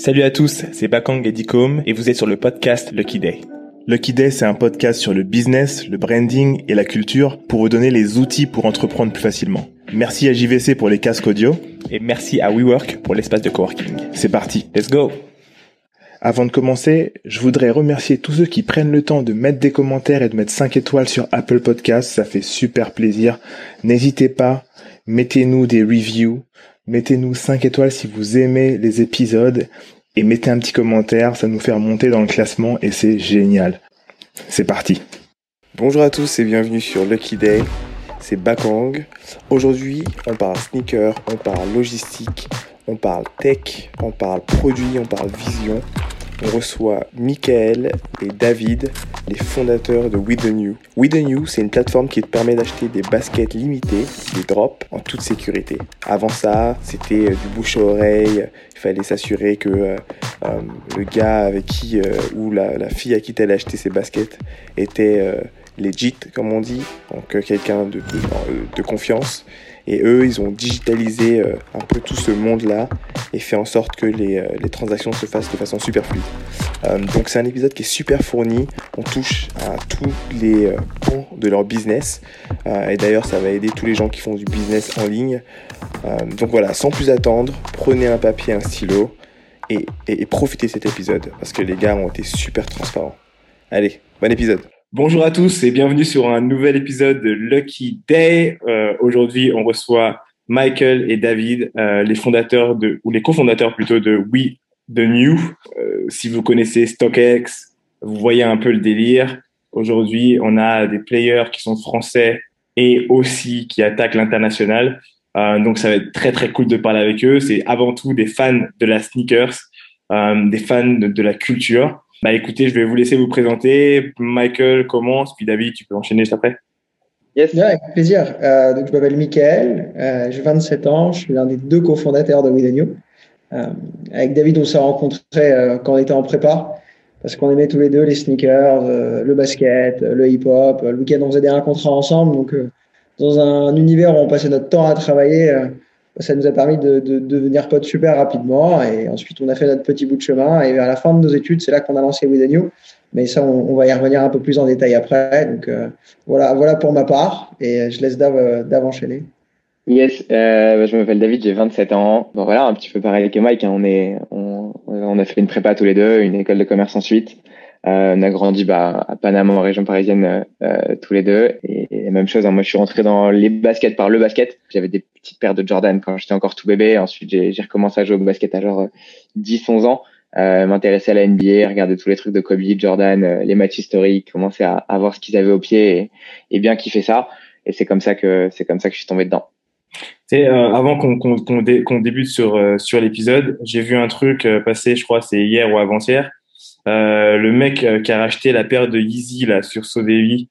Salut à tous, c'est Bakang Edicom et vous êtes sur le podcast Lucky Day. Lucky Day, c'est un podcast sur le business, le branding et la culture pour vous donner les outils pour entreprendre plus facilement. Merci à JVC pour les casques audio et merci à WeWork pour l'espace de coworking. C'est parti, let's go avant de commencer, je voudrais remercier tous ceux qui prennent le temps de mettre des commentaires et de mettre 5 étoiles sur Apple Podcasts, ça fait super plaisir. N'hésitez pas, mettez-nous des reviews, mettez-nous 5 étoiles si vous aimez les épisodes et mettez un petit commentaire, ça nous fait remonter dans le classement et c'est génial. C'est parti. Bonjour à tous et bienvenue sur Lucky Day. C'est Bakang. Aujourd'hui, on parle sneaker, on parle logistique, on parle tech, on parle produit, on parle vision on reçoit Michael et David, les fondateurs de With the New. With the New, c'est une plateforme qui te permet d'acheter des baskets limitées, des drops, en toute sécurité. Avant ça, c'était euh, du bouche à oreille, il fallait s'assurer que euh, euh, le gars avec qui, ou la, fille à qui tu allais acheter ces baskets était legit, comme on dit, donc quelqu'un de confiance. Et eux, ils ont digitalisé euh, un peu tout ce monde-là et fait en sorte que les, euh, transactions se fassent de façon super fluide. Euh, donc c'est un épisode qui est super fourni. On touche à tous les ponts de leur business. et d'ailleurs, ça va aider tous les gens qui font du business en ligne. donc voilà, sans plus attendre, prenez un papier, un stylo et, et, et profitez de cet épisode parce que les gars ont été super transparents. Allez, bon épisode. Bonjour à tous et bienvenue sur un nouvel épisode de Lucky Day. Euh, Aujourd'hui, on reçoit Michael et David, euh, les fondateurs de, ou les cofondateurs plutôt de We The New. Euh, si vous connaissez StockX, vous voyez un peu le délire. Aujourd'hui, on a des players qui sont français et aussi qui attaquent l'international. Euh, donc, ça va être très très cool de parler avec eux. C'est avant tout des fans de la sneakers, euh, des fans de, de la culture. Bah écoutez, je vais vous laisser vous présenter. Michael commence, puis David, tu peux enchaîner juste après. Yes. avec plaisir. Euh, donc, je m'appelle Michael, euh, j'ai 27 ans, je suis l'un des deux cofondateurs de With euh, avec David, on s'est rencontrés euh, quand on était en prépa, parce qu'on aimait tous les deux les sneakers, euh, le basket, le hip-hop. Le week-end, on faisait des rencontres ensemble. Donc, dans un univers où on passait notre temps à travailler, ça nous a permis de, devenir potes super rapidement. Et ensuite, on a fait notre petit bout de chemin. Et vers la fin de nos études, c'est là qu'on a lancé With New. Mais ça, on, va y revenir un peu plus en détail après. Donc euh, voilà, voilà pour ma part. Et je laisse Dave, euh, Dave enchaîner. Yes, euh, je m'appelle David, j'ai 27 ans. Bon voilà, un petit peu pareil que Mike. Hein. on est, on, a fait une prépa tous les deux, une école de commerce ensuite. Euh, on a grandi bah, à Panama, en région parisienne, euh, tous les deux. Et, même chose, hein, moi je suis rentré dans les baskets par le basket. J'avais des petites paires de Jordan quand j'étais encore tout bébé. Ensuite, j'ai recommencé à jouer au basket à genre 10-11 ans. Euh, m'intéresser à la NBA, regarder tous les trucs de Kobe, Jordan, euh, les matchs historiques, commencer à, à voir ce qu'ils avaient au pied et, et bien kiffer ça. Et c'est comme ça que c'est comme ça que je suis tombé dedans. Euh, avant qu'on qu'on débute sur euh, sur l'épisode, j'ai vu un truc passer, je crois c'est hier ou avant-hier. Le mec qui a racheté la paire de Yeezy là sur Sotheby's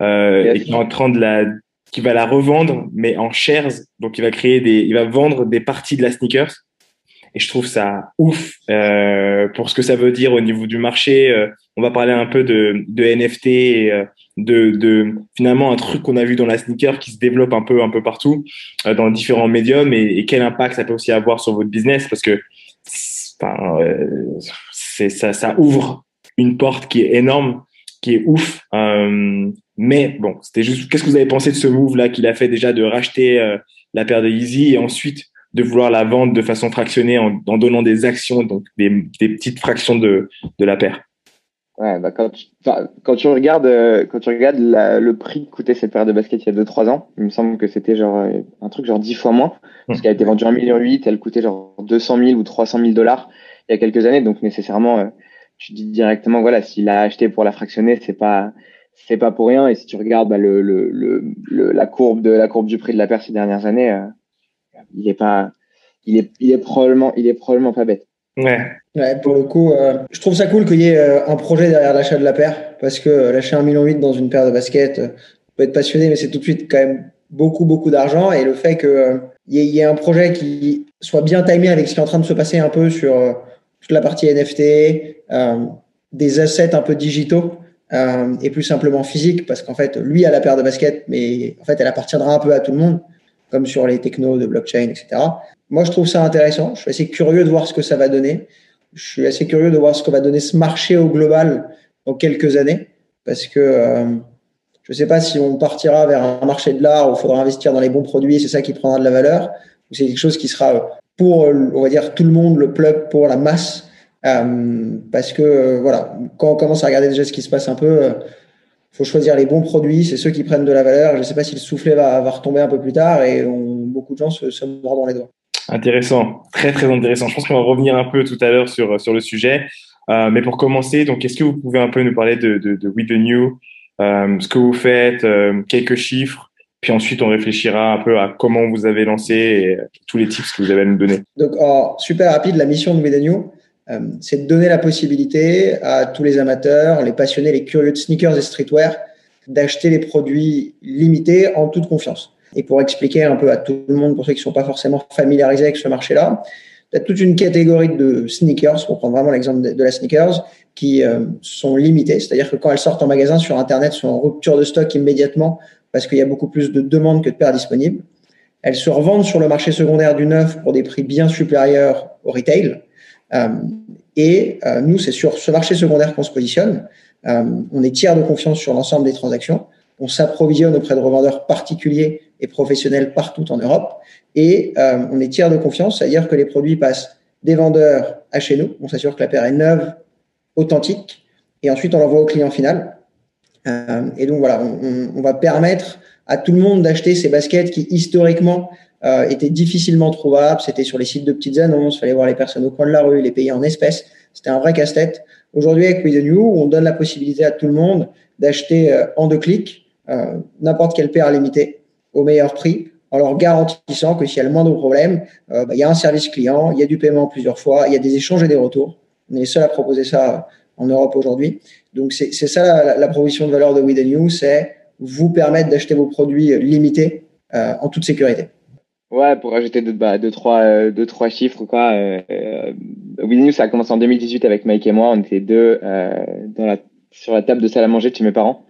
et qui est en train de la qui va la revendre, mais en shares. Donc, il va créer des, il va vendre des parties de la sneakers. Et je trouve ça ouf euh, pour ce que ça veut dire au niveau du marché. Euh, on va parler un peu de, de NFT, et, euh, de, de finalement un truc qu'on a vu dans la sneaker qui se développe un peu un peu partout euh, dans différents médiums et, et, quel impact ça peut aussi avoir sur votre business parce que enfin, c'est ça, ça ouvre une porte qui est énorme, qui est ouf. Euh, mais bon, c'était juste, qu'est-ce que vous avez pensé de ce move-là qu'il a fait déjà de racheter euh, la paire de Yeezy et ensuite de vouloir la vendre de façon fractionnée en, en donnant des actions, donc des, des, petites fractions de, de la paire? Ouais, bah quand, tu, quand tu regardes, euh, quand tu regardes le prix que coûtait cette paire de baskets il y a 2-3 ans, il me semble que c'était genre un truc genre 10 fois moins, parce mmh. qu'elle a été vendue 1,8 million, elle coûtait genre 200 000 ou 300 000 dollars il y a quelques années, donc nécessairement, tu dis directement, voilà, s'il a acheté pour la fractionner, c'est pas, c'est pas pour rien. Et si tu regardes bah, le, le, le, la courbe de la courbe du prix de la paire ces dernières années, euh, il est pas, il est, il est probablement, il est probablement pas bête. Ouais. ouais pour le coup, euh, je trouve ça cool qu'il y ait euh, un projet derrière l'achat de la paire, parce que lâcher un million huit dans une paire de baskets, peut être passionné, mais c'est tout de suite quand même beaucoup beaucoup d'argent. Et le fait que il y, ait un projet qui soit bien timé avec ce qui est en train de se passer un peu sur toute la partie NFT, des assets un peu digitaux euh, et plus simplement physique, parce qu'en fait, lui a la paire de baskets, mais en fait, elle appartiendra un peu à tout le monde, comme sur les technos de blockchain, etc. Moi, je trouve ça intéressant. Je suis assez curieux de voir ce que ça va donner. je suis assez curieux de voir ce que va donner ce marché au global dans quelques années, parce que je ne sais pas si on partira vers un marché de l'art où il faudra investir dans les bons produits, c'est ça qui prendra de la valeur, ou c'est quelque chose qui sera pour, on va dire, tout le monde, le plug pour la masse. Euh, parce que euh, voilà, quand on commence à regarder déjà ce qui se passe un peu, euh, faut choisir les bons produits, c'est ceux qui prennent de la valeur. Je ne sais pas si le soufflet va, retomber un peu plus tard et beaucoup de gens se, se mordent dans les doigts. Intéressant, très très intéressant. Je pense qu'on va revenir un peu tout à l'heure sur le sujet. Euh, mais pour commencer, donc est-ce que vous pouvez un peu nous parler de, de, de With the New, euh, ce que vous faites, euh, quelques chiffres, puis ensuite on réfléchira un peu à comment vous avez lancé et tous les tips que vous avez à nous donner. Donc, super rapide, la mission de New, euh, c'est de donner la possibilité à tous les amateurs, les passionnés, les curieux de sneakers et streetwear d'acheter les produits limités en toute confiance. Et pour expliquer un peu à tout le monde, pour ceux qui ne sont pas forcément familiarisés avec ce marché-là, tu as toute une catégorie de sneakers, pour prendre vraiment l'exemple de, la sneakers, qui euh, sont limitées. C'est-à-dire que quand elles sortent en magasin sur Internet, sont en rupture de stock immédiatement parce qu'il y a beaucoup plus de demandes que de paires disponibles. Elles se revendent sur le marché secondaire du neuf pour des prix bien supérieurs au retail. Euh, et euh, nous, c'est sur ce marché secondaire qu'on se positionne. Euh, on est tiers de confiance sur l'ensemble des transactions. On s'approvisionne auprès de revendeurs particuliers et professionnels partout en Europe. Et on est tiers de confiance, c'est-à-dire que les produits passent des vendeurs à chez nous. On s'assure que la paire est neuve, authentique, et ensuite on l'envoie au client final. Et donc voilà, on, on, va permettre à tout le monde d'acheter ces baskets qui historiquement euh, était difficilement trouvable. C'était sur les sites de petites annonces, fallait voir les personnes au coin de la rue, les payer en espèces. C'était un vrai casse-tête. Aujourd'hui, avec With New, on donne la possibilité à tout le monde d'acheter euh, en deux clics euh, n'importe quelle paire limitée au meilleur prix, en leur garantissant que s'il y a le moindre problème, euh, bah, il y a un service client, il y a du paiement plusieurs fois, il y a des échanges et des retours. On est les seuls à proposer ça en Europe aujourd'hui. Donc c'est ça la, la, proposition de valeur de New, c'est vous permettre d'acheter vos produits limités euh, en toute sécurité. Ouais, pour rajouter deux, bah, euh, deux, trois chiffres, quoi. Euh, euh, ça a commencé en 2018 avec Mike et moi. On était deux sur la table de salle à manger chez mes parents.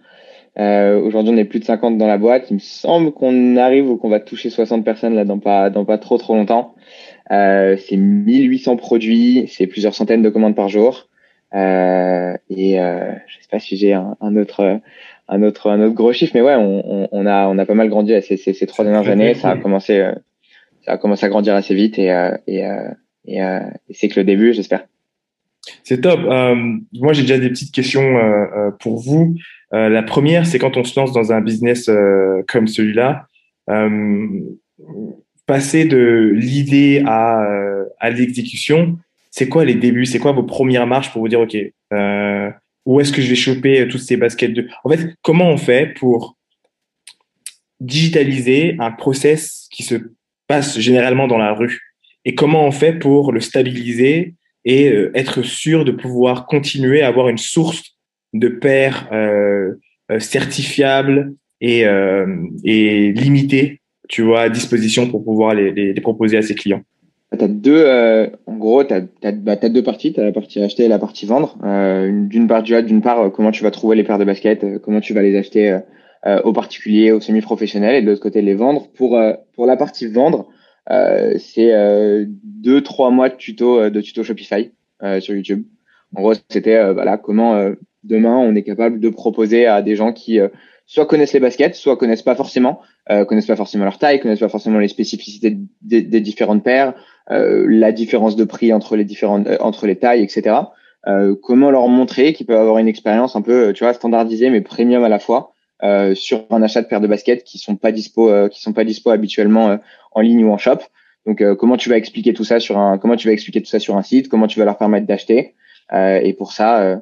Aujourd'hui, on est plus de 50 dans la boîte. Il me semble qu'on arrive ou qu'on va toucher 60 personnes là dans pas, dans pas trop trop longtemps. C'est 1800 produits, c'est plusieurs centaines de commandes par jour. Euh, et euh, je sais pas si j'ai un, un, autre un autre un autre gros chiffre, mais ouais, on, a on a pas mal grandi ces, ces, ces trois dernières années. Ça a commencé ça a commencé à grandir assez vite et, euh, et, euh, euh, et, c'est que le début, j'espère. C'est top. moi, j'ai déjà des petites questions pour vous. la première, c'est quand on se lance dans un business comme celui-là, passer de l'idée à, à l'exécution, c'est quoi les débuts? C'est quoi vos premières marches pour vous dire, OK, où est-ce que je vais choper toutes ces baskets de... En fait, comment on fait pour digitaliser un process qui se passe généralement dans la rue? Et comment on fait pour le stabiliser et euh, être sûr de pouvoir continuer à avoir une source de paires euh, euh certifiables et, euh, et limitées, tu vois, à disposition pour pouvoir les, les, proposer à ses clients? Tu as deux, en gros, tu as, bah, deux parties. Tu as la partie acheter et la partie vendre. d'une part, d'une part, comment tu vas trouver les paires de baskets, comment tu vas les acheter euh, aux particuliers, aux semi-professionnels, et de l'autre côté les vendre. Pour euh, pour la partie vendre, euh, c'est deux trois mois de tuto de tuto Shopify sur YouTube. En gros, c'était voilà comment demain on est capable de proposer à des gens qui soit connaissent les baskets, soit connaissent pas forcément, euh, connaissent pas forcément leur taille, connaissent pas forcément les spécificités des, des différentes paires, euh, la différence de prix entre les différentes entre les tailles, etc. Euh, comment leur montrer qu'ils peuvent avoir une expérience un peu, tu vois, standardisée mais premium à la fois, euh, sur un achat de paires de baskets qui sont pas dispo, euh, qui sont pas dispo habituellement euh, en ligne ou en shop. Donc comment tu vas expliquer tout ça sur un comment tu vas expliquer tout ça sur un site, comment tu vas leur permettre d'acheter. et pour ça,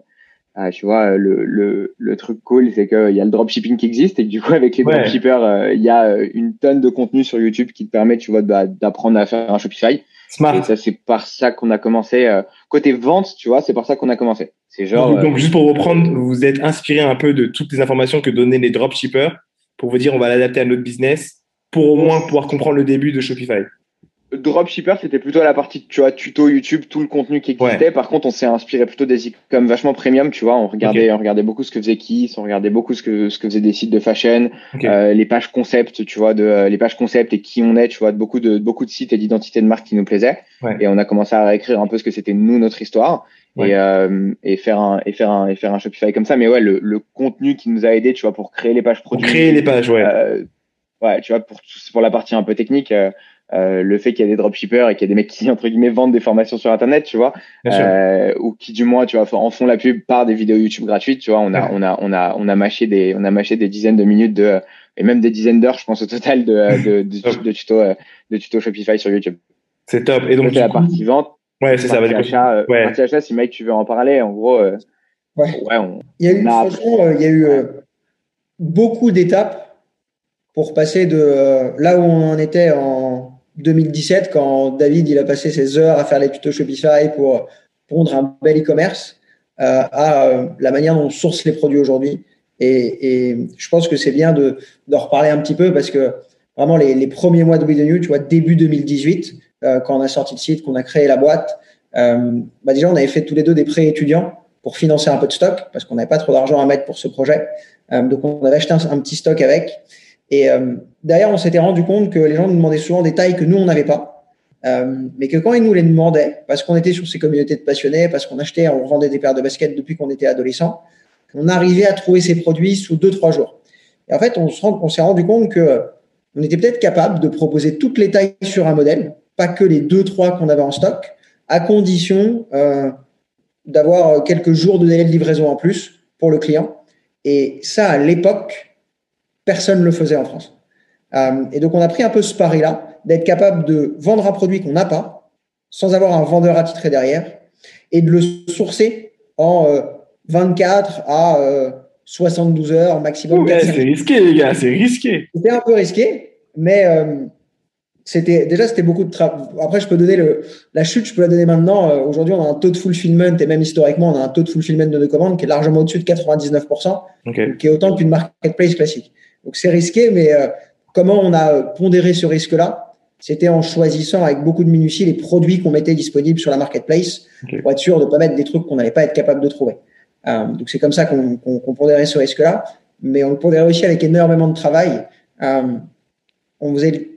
tu vois, le, le, le truc cool, c'est qu'il y a le dropshipping qui existe et que du coup, avec les dropshippers, il y a une tonne de contenu sur YouTube qui te permet, tu vois, d'apprendre à faire un Shopify. Smart. Et ça, c'est par ça qu'on a commencé. côté vente, tu vois, c'est par ça qu'on a commencé. C'est genre. Donc, juste pour reprendre, vous êtes inspiré un peu de toutes les informations que donnaient les dropshippers pour vous dire on va l'adapter à notre business pour au moins pouvoir comprendre le début de Shopify. Dropshipper, c'était plutôt la partie, tu vois, tuto YouTube, tout le contenu qui existait. Par contre, on s'est inspiré plutôt des sites comme vachement premium, tu vois. On regardait, on regardait beaucoup ce que faisait Kiss, on regardait beaucoup ce que ce que faisaient des sites de fashion, euh, les pages concept, tu vois, de euh, les pages concept et qui on est, tu vois, de beaucoup de beaucoup de sites et d'identités de marque qui nous plaisaient. Et on a commencé à réécrire un peu ce que c'était nous notre histoire. Et, euh, et faire un et faire un et faire un Shopify comme ça mais ouais le, le contenu qui nous a aidé tu vois pour créer les pages produits créer les pages ouais euh, ouais tu vois pour pour la partie un peu technique euh, euh, le fait qu'il y a des dropshippers et qu'il y a des mecs qui entre guillemets vendent des formations sur internet, tu vois, euh, ou qui du moins, tu vois, en font la pub par des vidéos YouTube gratuites, tu vois. On a, on a, on a, on a mâché des, on a mâché des dizaines de minutes de et même des dizaines d'heures, je pense au total de de, de, de tutos euh, de tutos Shopify sur YouTube. C'est top. Et donc la partie vente. Ouais, c'est ça. Partie achat, euh, ouais. partie achat, si Mike tu veux en parler, en gros. Euh, ouais. ouais on, il y a eu, il y a eu beaucoup d'étapes pour passer de là où on en était en 2017, quand David il a passé ses heures à faire les tutos Shopify pour pondre un bel e-commerce, euh, à euh, la manière dont on source les produits aujourd'hui. Et, je pense que c'est bien de, de reparler un petit peu parce que vraiment les, les premiers mois de We New, tu vois, début 2018, euh, quand on a sorti le site, qu'on a créé la boîte, bah déjà on avait fait tous les deux des prêts étudiants pour financer un peu de stock parce qu'on n'avait pas trop d'argent à mettre pour ce projet. Donc on avait acheté un, petit stock avec. Et euh, D'ailleurs, on s'était rendu compte que les gens nous demandaient souvent des tailles que nous, on n'avait pas. Euh, mais que quand ils nous les demandaient, parce qu'on était sur ces communautés de passionnés, parce qu'on achetait, on vendait des paires de baskets depuis qu'on était adolescent, on arrivait à trouver ces produits sous deux, trois jours. Et en fait, on, s'est rendu compte que on était peut-être capable de proposer toutes les tailles sur un modèle, pas que les deux, trois qu'on avait en stock, à condition euh, d'avoir quelques jours de délai de livraison en plus pour le client. Et ça, à l'époque, personne ne le faisait en France. Euh, et donc, on a pris un peu ce pari-là, d'être capable de vendre un produit qu'on n'a pas, sans avoir un vendeur attitré derrière, et de le sourcer en 24 euh, à 72 euh, heures maximum. c'est risqué, les gars, c'est risqué. C'était un peu risqué, mais c'était déjà c'était beaucoup de travail. Après, je peux donner le, la chute, je peux la donner maintenant. Aujourd'hui, on a un taux de fulfillment et même historiquement, on a un taux de fulfillment de nos commandes qui est largement au-dessus de 99%, qui est autant qu'une marketplace classique. Donc c'est risqué, mais Comment on a pondéré ce risque-là? C'était en choisissant avec beaucoup de minutie les produits qu'on mettait disponibles sur la marketplace pour être sûr de ne pas mettre des trucs qu'on n'allait pas être capable de trouver. Euh, donc c'est comme ça qu'on qu pondérait ce risque-là, mais on le pondérait aussi avec énormément de travail. Euh, on faisait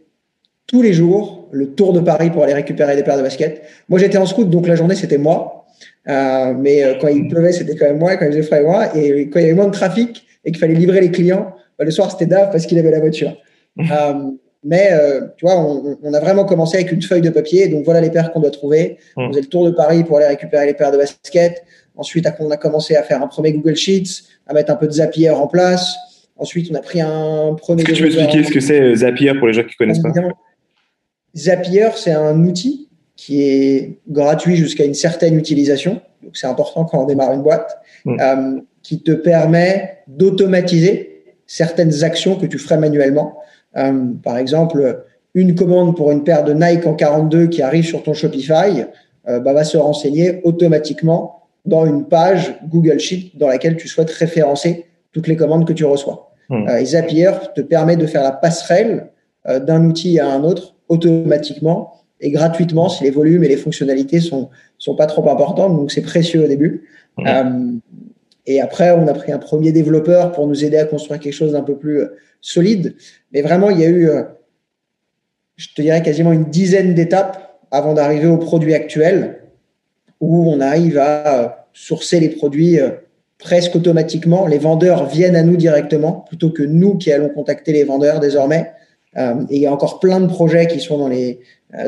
tous les jours le tour de Paris pour aller récupérer des paires de baskets. Moi j'étais en scout, donc la journée c'était moi. Euh, mais euh, quand il pleuvait, c'était quand même moi, quand il faisait frais, moi. Et quand il y avait moins de trafic et qu'il fallait livrer les clients, bah, le soir c'était Dave parce qu'il avait la voiture. Euh, mais euh, tu vois, on, on, a vraiment commencé avec une feuille de papier. Donc voilà les paires qu'on doit trouver. Mmh. On faisait le tour de Paris pour aller récupérer les paires de baskets. Ensuite, on a commencé à faire un premier Google Sheets, à mettre un peu de Zapier en place. Ensuite, on a pris un premier. Est-ce que tu peux expliquer ce que c'est euh, Zapier pour les gens qui connaissent pas Zapier, c'est un outil qui est gratuit jusqu'à une certaine utilisation. Donc, c'est important quand on démarre une boîte, mmh. euh, qui te permet d'automatiser certaines actions que tu ferais manuellement. Euh, par exemple, une commande pour une paire de Nike en 42 qui arrive sur ton Shopify euh, bah, va se renseigner automatiquement dans une page Google Sheet dans laquelle tu souhaites référencer toutes les commandes que tu reçois. Mmh. Euh, et Zapier te permet de faire la passerelle d'un outil à un autre automatiquement et gratuitement si les volumes et les fonctionnalités sont sont pas trop importantes. Donc c'est précieux au début. Mmh. Et après, on a pris un premier développeur pour nous aider à construire quelque chose d'un peu plus euh, solide. Mais vraiment, il y a eu, euh, je te dirais, quasiment une dizaine d'étapes avant d'arriver au produit actuel où on arrive à euh, sourcer les produits presque automatiquement. Les vendeurs viennent à nous directement plutôt que nous qui allons contacter les vendeurs désormais. et il y a encore plein de projets qui sont dans les,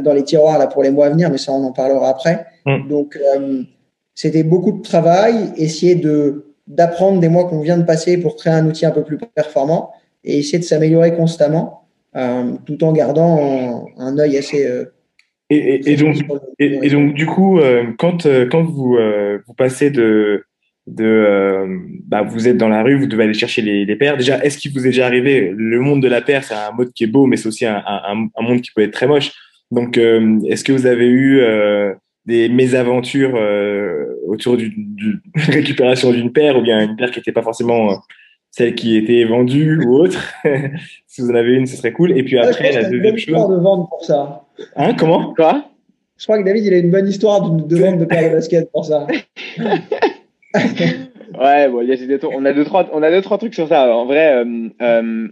dans les tiroirs là pour les mois à venir, mais ça, on en parlera après. Mmh. Donc, c'était beaucoup de travail, essayer de d'apprendre des mois qu'on vient de passer pour créer un outil un peu plus performant et essayer de s'améliorer constamment euh, tout en gardant un, un œil assez. Euh, et, et, et, donc, et, donc, du coup, euh, quand, quand vous, vous passez de. de bah, vous êtes dans la rue, vous devez aller chercher les, les paires. Déjà, est-ce qu'il vous est déjà arrivé Le monde de la paire, c'est un mode qui est beau, mais c'est aussi un, un, un, monde qui peut être très moche. Donc, est-ce que vous avez eu des mésaventures euh, autour d'une récupération d'une paire ou bien une paire qui n'était pas forcément euh, celle qui était vendue ou autre. si vous en avez une, ce serait cool. Et puis après, la deuxième chose. de vendre pour ça. Hein, comment? Quoi? Je crois que David, il a une bonne histoire de, de vente de paires de basket pour ça. ouais, bon, on a deux trois, on a deux trois trucs sur ça. En vrai, euh, euh,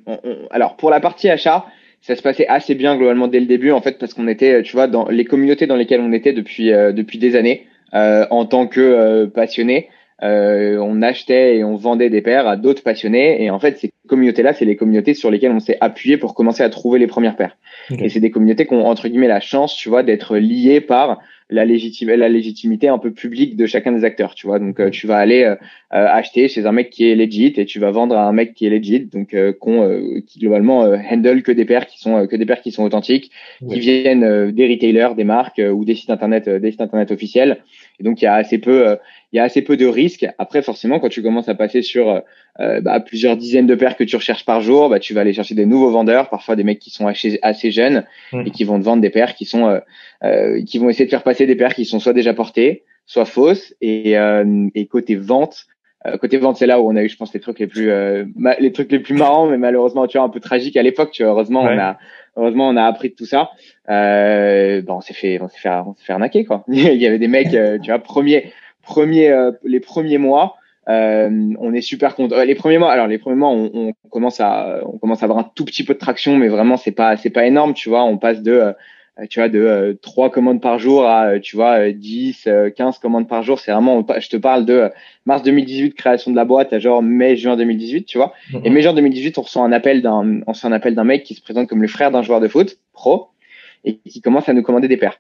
alors pour la partie achat, ça se passait assez bien globalement dès le début en fait parce qu'on était, tu vois, dans les communautés dans lesquelles on était depuis euh, depuis des années en tant que passionnés. Euh, on achetait et on vendait des paires à d'autres passionnés. Et en fait, ces communautés-là, c'est les communautés sur lesquelles on s'est appuyé pour commencer à trouver les premières paires. Et c'est des communautés qui ont, entre guillemets, la chance, tu vois, d'être liées par la, la légitimité un peu publique de chacun des acteurs, tu vois. Donc, euh, tu vas aller euh, acheter chez un mec qui est legit et tu vas vendre à un mec qui est legit, donc qui globalement handle que des paires qui sont que des paires qui sont authentiques, qui viennent des retailers, des marques ou des sites internet, des sites internet officiels. Et donc, il y a assez peu il y a assez peu de risques. Après, forcément, quand tu commences à passer sur euh, bah, plusieurs dizaines de paires que tu recherches par jour, bah, tu vas aller chercher des nouveaux vendeurs, parfois des mecs qui sont assez, assez jeunes mmh. et qui vont te vendre des paires qui sont, euh, euh, qui vont essayer de faire passer des paires qui sont soit déjà portées, soit fausses. Et, euh, et côté vente, euh, côté vente, c'est là où on a eu, je pense, les trucs les plus, les trucs les plus marrants, mais malheureusement, tu vois, un peu tragique à l'époque. Tu vois, heureusement, on a, heureusement, on a appris de tout ça. Euh, bon, on s'est fait, on s'est fait, on s'est fait arnaquer quoi. Il y avait des mecs, tu vois, premier premiers, euh, les premiers mois, euh, on est super content. Les premiers mois, alors les premiers mois, on, on, commence à, on commence à avoir un tout petit peu de traction, mais vraiment c'est pas, c'est pas énorme, tu vois. On passe de, euh, tu vois, de trois commandes par jour à, tu vois, 10, 15 commandes par jour. C'est vraiment, je te parle de mars 2018, création de la boîte, à genre mai, juin 2018, tu vois. Et mai, juin 2018, on reçoit un appel d'un, on reçoit un appel d'un mec qui se présente comme le frère d'un joueur de foot pro et qui commence à nous commander des paires.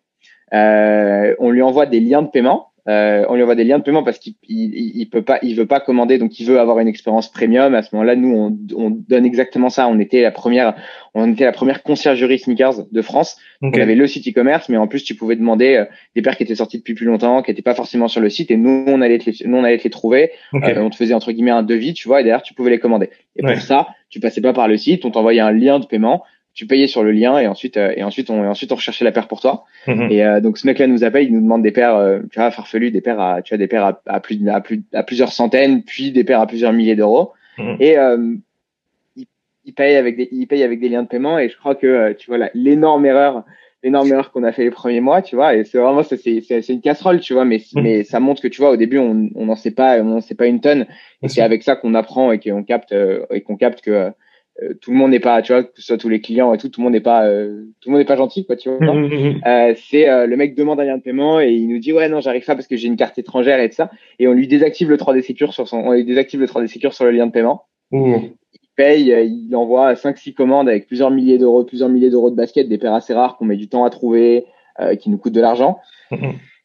Euh, on lui envoie des liens de paiement euh, on lui envoie des liens de paiement parce qu'il il, peut pas, il veut pas commander, donc il veut avoir une expérience premium. À ce moment-là, nous, on, on, donne exactement ça. On était la première, on était la première conciergerie sneakers de France. Donc, on avait le site e-commerce, mais en plus, tu pouvais demander euh, des paires qui étaient sorties depuis plus longtemps, qui n'étaient pas forcément sur le site, et nous, on allait te les, nous, on allait te les trouver. Euh, on te faisait entre guillemets un devis, tu vois, et derrière, tu pouvais les commander. Et pour ça, tu passais pas par le site, on t'envoyait un lien de paiement tu payais sur le lien et ensuite euh, et ensuite on et ensuite on recherchait la paire pour toi mhm. et euh, donc ce mec là nous appelle il nous demande des paires euh, tu vois farfelues des paires à tu vois des paires à, à, plus à plus à plusieurs centaines puis des paires à plusieurs milliers d'euros mhm. et il, il, paye avec des il paye avec des liens de paiement et je crois que tu vois l'énorme erreur l'énorme erreur qu'on a fait les premiers mois tu vois et c'est vraiment c'est c'est une casserole tu vois mais mhm. mais ça montre que tu vois au début on on n'en sait pas on n'en sait pas une tonne et c'est avec ça qu'on apprend et qu'on capte et qu'on capte que euh, tout le monde n'est pas, tu vois, que ce soit tous les clients et tout, tout le monde n'est pas, euh, tout le monde n'est pas gentil, quoi, tu vois. Mmh, mmh, mmh. euh, c'est le mec demande un lien de paiement et il nous dit ouais non j'arrive pas parce que j'ai une carte étrangère et tout ça et on lui désactive le 3D Secure sur son, on lui désactive le 3D Secure sur le lien de paiement. Il paye, il envoie 5-6 commandes avec plusieurs milliers d'euros, plusieurs milliers d'euros de basket, des paires assez rares qu'on met du temps à trouver, qui nous coûtent de l'argent.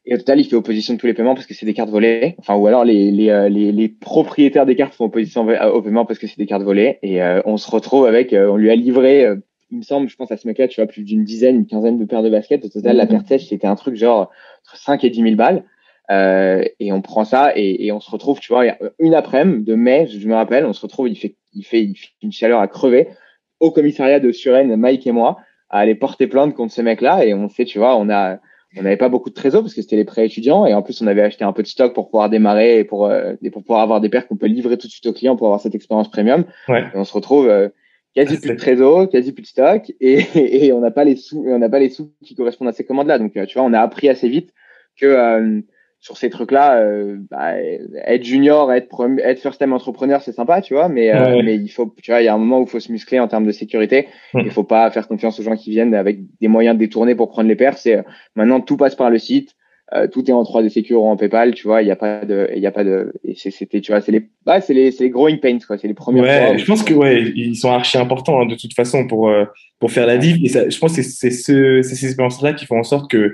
Et au total, il fait opposition de tous les paiements parce que c'est des cartes volées. Enfin, ou alors les, les, euh, les, les propriétaires des cartes font opposition au paiement parce que c'est des cartes volées. Et euh, on se retrouve avec, euh, on lui a livré, il me semble, je pense à ce mec-là, tu vois, plus d'une dizaine, une quinzaine de paires de baskets. Au total, la mhm. paire sèche, c'était un truc genre entre 5 et 10 000 balles. et on prend ça et, et on se retrouve, tu vois, une après-midi de mai, je me rappelle, on se retrouve, il fait, il fait, il fait une chaleur à crever au commissariat de Suresnes, Mike et moi, à aller porter plainte contre ce mec-là. Et on fait, tu vois, on a on n'avait pas beaucoup de trésor parce que c'était les prêts étudiants et en plus on avait acheté un peu de stock pour pouvoir démarrer et pour euh, pour pouvoir avoir des paires qu'on peut livrer tout de suite aux clients pour avoir cette expérience premium. Ouais. Et on se retrouve euh, quasi plus de trésor, quasi plus de stock et, et on n'a pas les sous on n'a pas les sous qui correspondent à ces commandes là. Donc euh, tu vois, on a appris assez vite que sur ces trucs-là, euh, bah, être junior, être, être first time entrepreneur, c'est sympa, tu vois, mais, euh, mais il faut, tu vois, il y a un moment où il faut se muscler en termes de sécurité. Il faut pas faire confiance aux gens qui viennent avec des moyens détournés pour prendre les paires. C'est euh, maintenant tout passe par le site, tout est en 3D Secure ou en PayPal, tu vois, il y a pas de, il y a pas de, et c'était, tu vois, c'est les, bah, c'est les, c'est les growing pains, quoi, c'est les premiers. Ouais, je pense que ouais, ils sont archi importants hein, de toute façon pour pour faire la diff. Et ça, je pense que c'est ce, ces expériences-là qui font en sorte que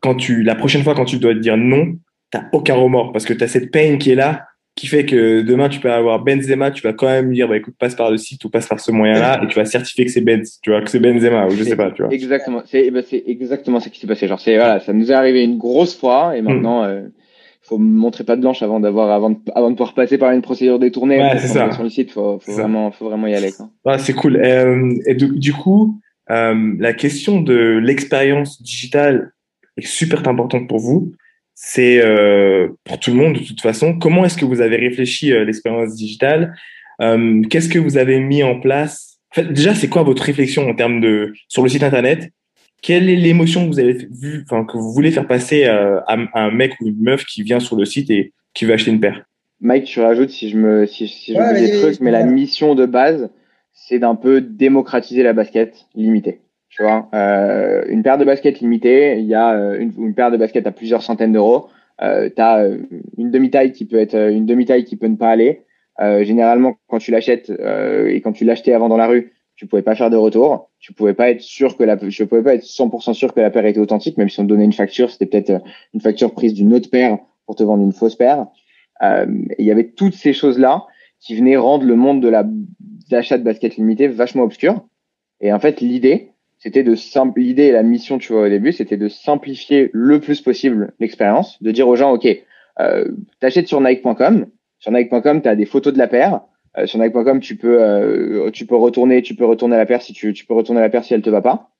quand tu, la prochaine fois, quand tu dois dire non, t'as aucun remords parce que tu as cette pain qui est là qui fait que demain tu peux avoir Benzema, tu vas quand même dire bah écoute passe par le site ou passe par ce moyen-là et tu vas certifier que c'est Benz, tu vois que c'est Benzema ou je sais pas, tu vois. Exactement, c'est bah, c'est exactement ce qui s'est passé. Genre c'est voilà, ça nous est arrivé une grosse fois et maintenant il hmm. euh, faut montrer pas de blanche avant d'avoir avant de, avant de pouvoir passer par une procédure détournée ouais, ça. sur le site, faut, faut vraiment faut vraiment y aller. Ouais, c'est cool. Euh, et du, du coup, euh, la question de l'expérience digitale est super importante pour vous c'est euh, pour tout le monde de toute façon. Comment est-ce que vous avez réfléchi euh, l'expérience digitale Qu'est-ce que vous avez mis en place? En fait, Déjà, c'est quoi votre réflexion en termes de sur le site internet? Quelle est l'émotion que vous avez vu, enfin que vous voulez faire passer à, un mec ou une meuf qui vient sur le site et qui veut acheter une paire? Mike, tu rajoutes si je me si, si je ouais, des trucs, mais la mission de base, c'est d'un peu démocratiser la basket limitée. Tu vois, euh, une paire de baskets limitée, il y a euh, une, une, paire de baskets à plusieurs centaines d'euros. Euh, tu as euh, une demi-taille qui peut être euh, une demi-taille qui peut ne pas aller. généralement, quand tu l'achètes et quand tu l'achetais avant dans la rue, tu pouvais pas faire de retour. Tu pouvais pas être sûr que la, je pouvais pas être 100% sûr que la paire était authentique, même si on te donnait une facture, c'était peut-être une facture prise d'une autre paire pour te vendre une fausse paire. Il y avait toutes ces choses-là qui venaient rendre le monde de la d'achat de basket limité vachement obscur. Et en fait, l'idée, c'était de l'idée et la mission, tu vois, au début, c'était de simplifier le plus possible l'expérience, de dire aux gens, OK, euh, t'achètes sur Nike.com. Sur Nike.com, tu as des photos de la paire. Euh, sur Nike.com, tu peux, euh, tu peux retourner, tu peux retourner la paire si tu, tu peux retourner la paire si elle te va pas.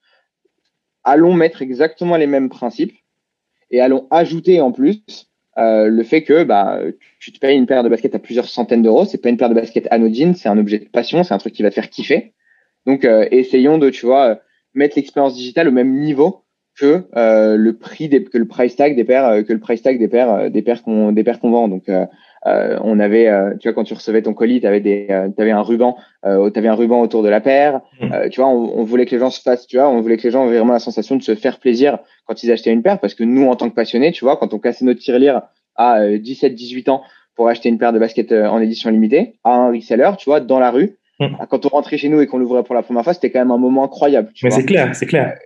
Allons mettre exactement les mêmes principes et allons ajouter en plus euh, le fait que bah, tu te payes une paire de baskets à plusieurs centaines d'euros. C'est pas une paire de baskets anodine, c'est un objet de passion, c'est un truc qui va te faire kiffer. Donc, euh, essayons de, tu vois, mettre l'expérience digitale au même niveau que euh, le prix des, que le price tag des paires euh, que le price tag des paires euh, des paires qu'on des paires qu'on vend. Donc euh, on avait tu vois quand tu recevais ton colis tu avais des avais un ruban euh, avais un ruban autour de la paire. Mmh. tu vois on, on, voulait que les gens se fassent tu vois on voulait que les gens aient vraiment la sensation de se faire plaisir quand ils achetaient une paire. Parce que nous en tant que passionnés tu vois quand on cassait notre tirelire à 17 18 ans pour acheter une paire de baskets en édition limitée à un reseller tu vois dans la rue Mm. Quand on rentrait chez nous et qu'on l'ouvrait pour la première fois, c'était quand même un moment incroyable. Mais c'est clair, c'est clair.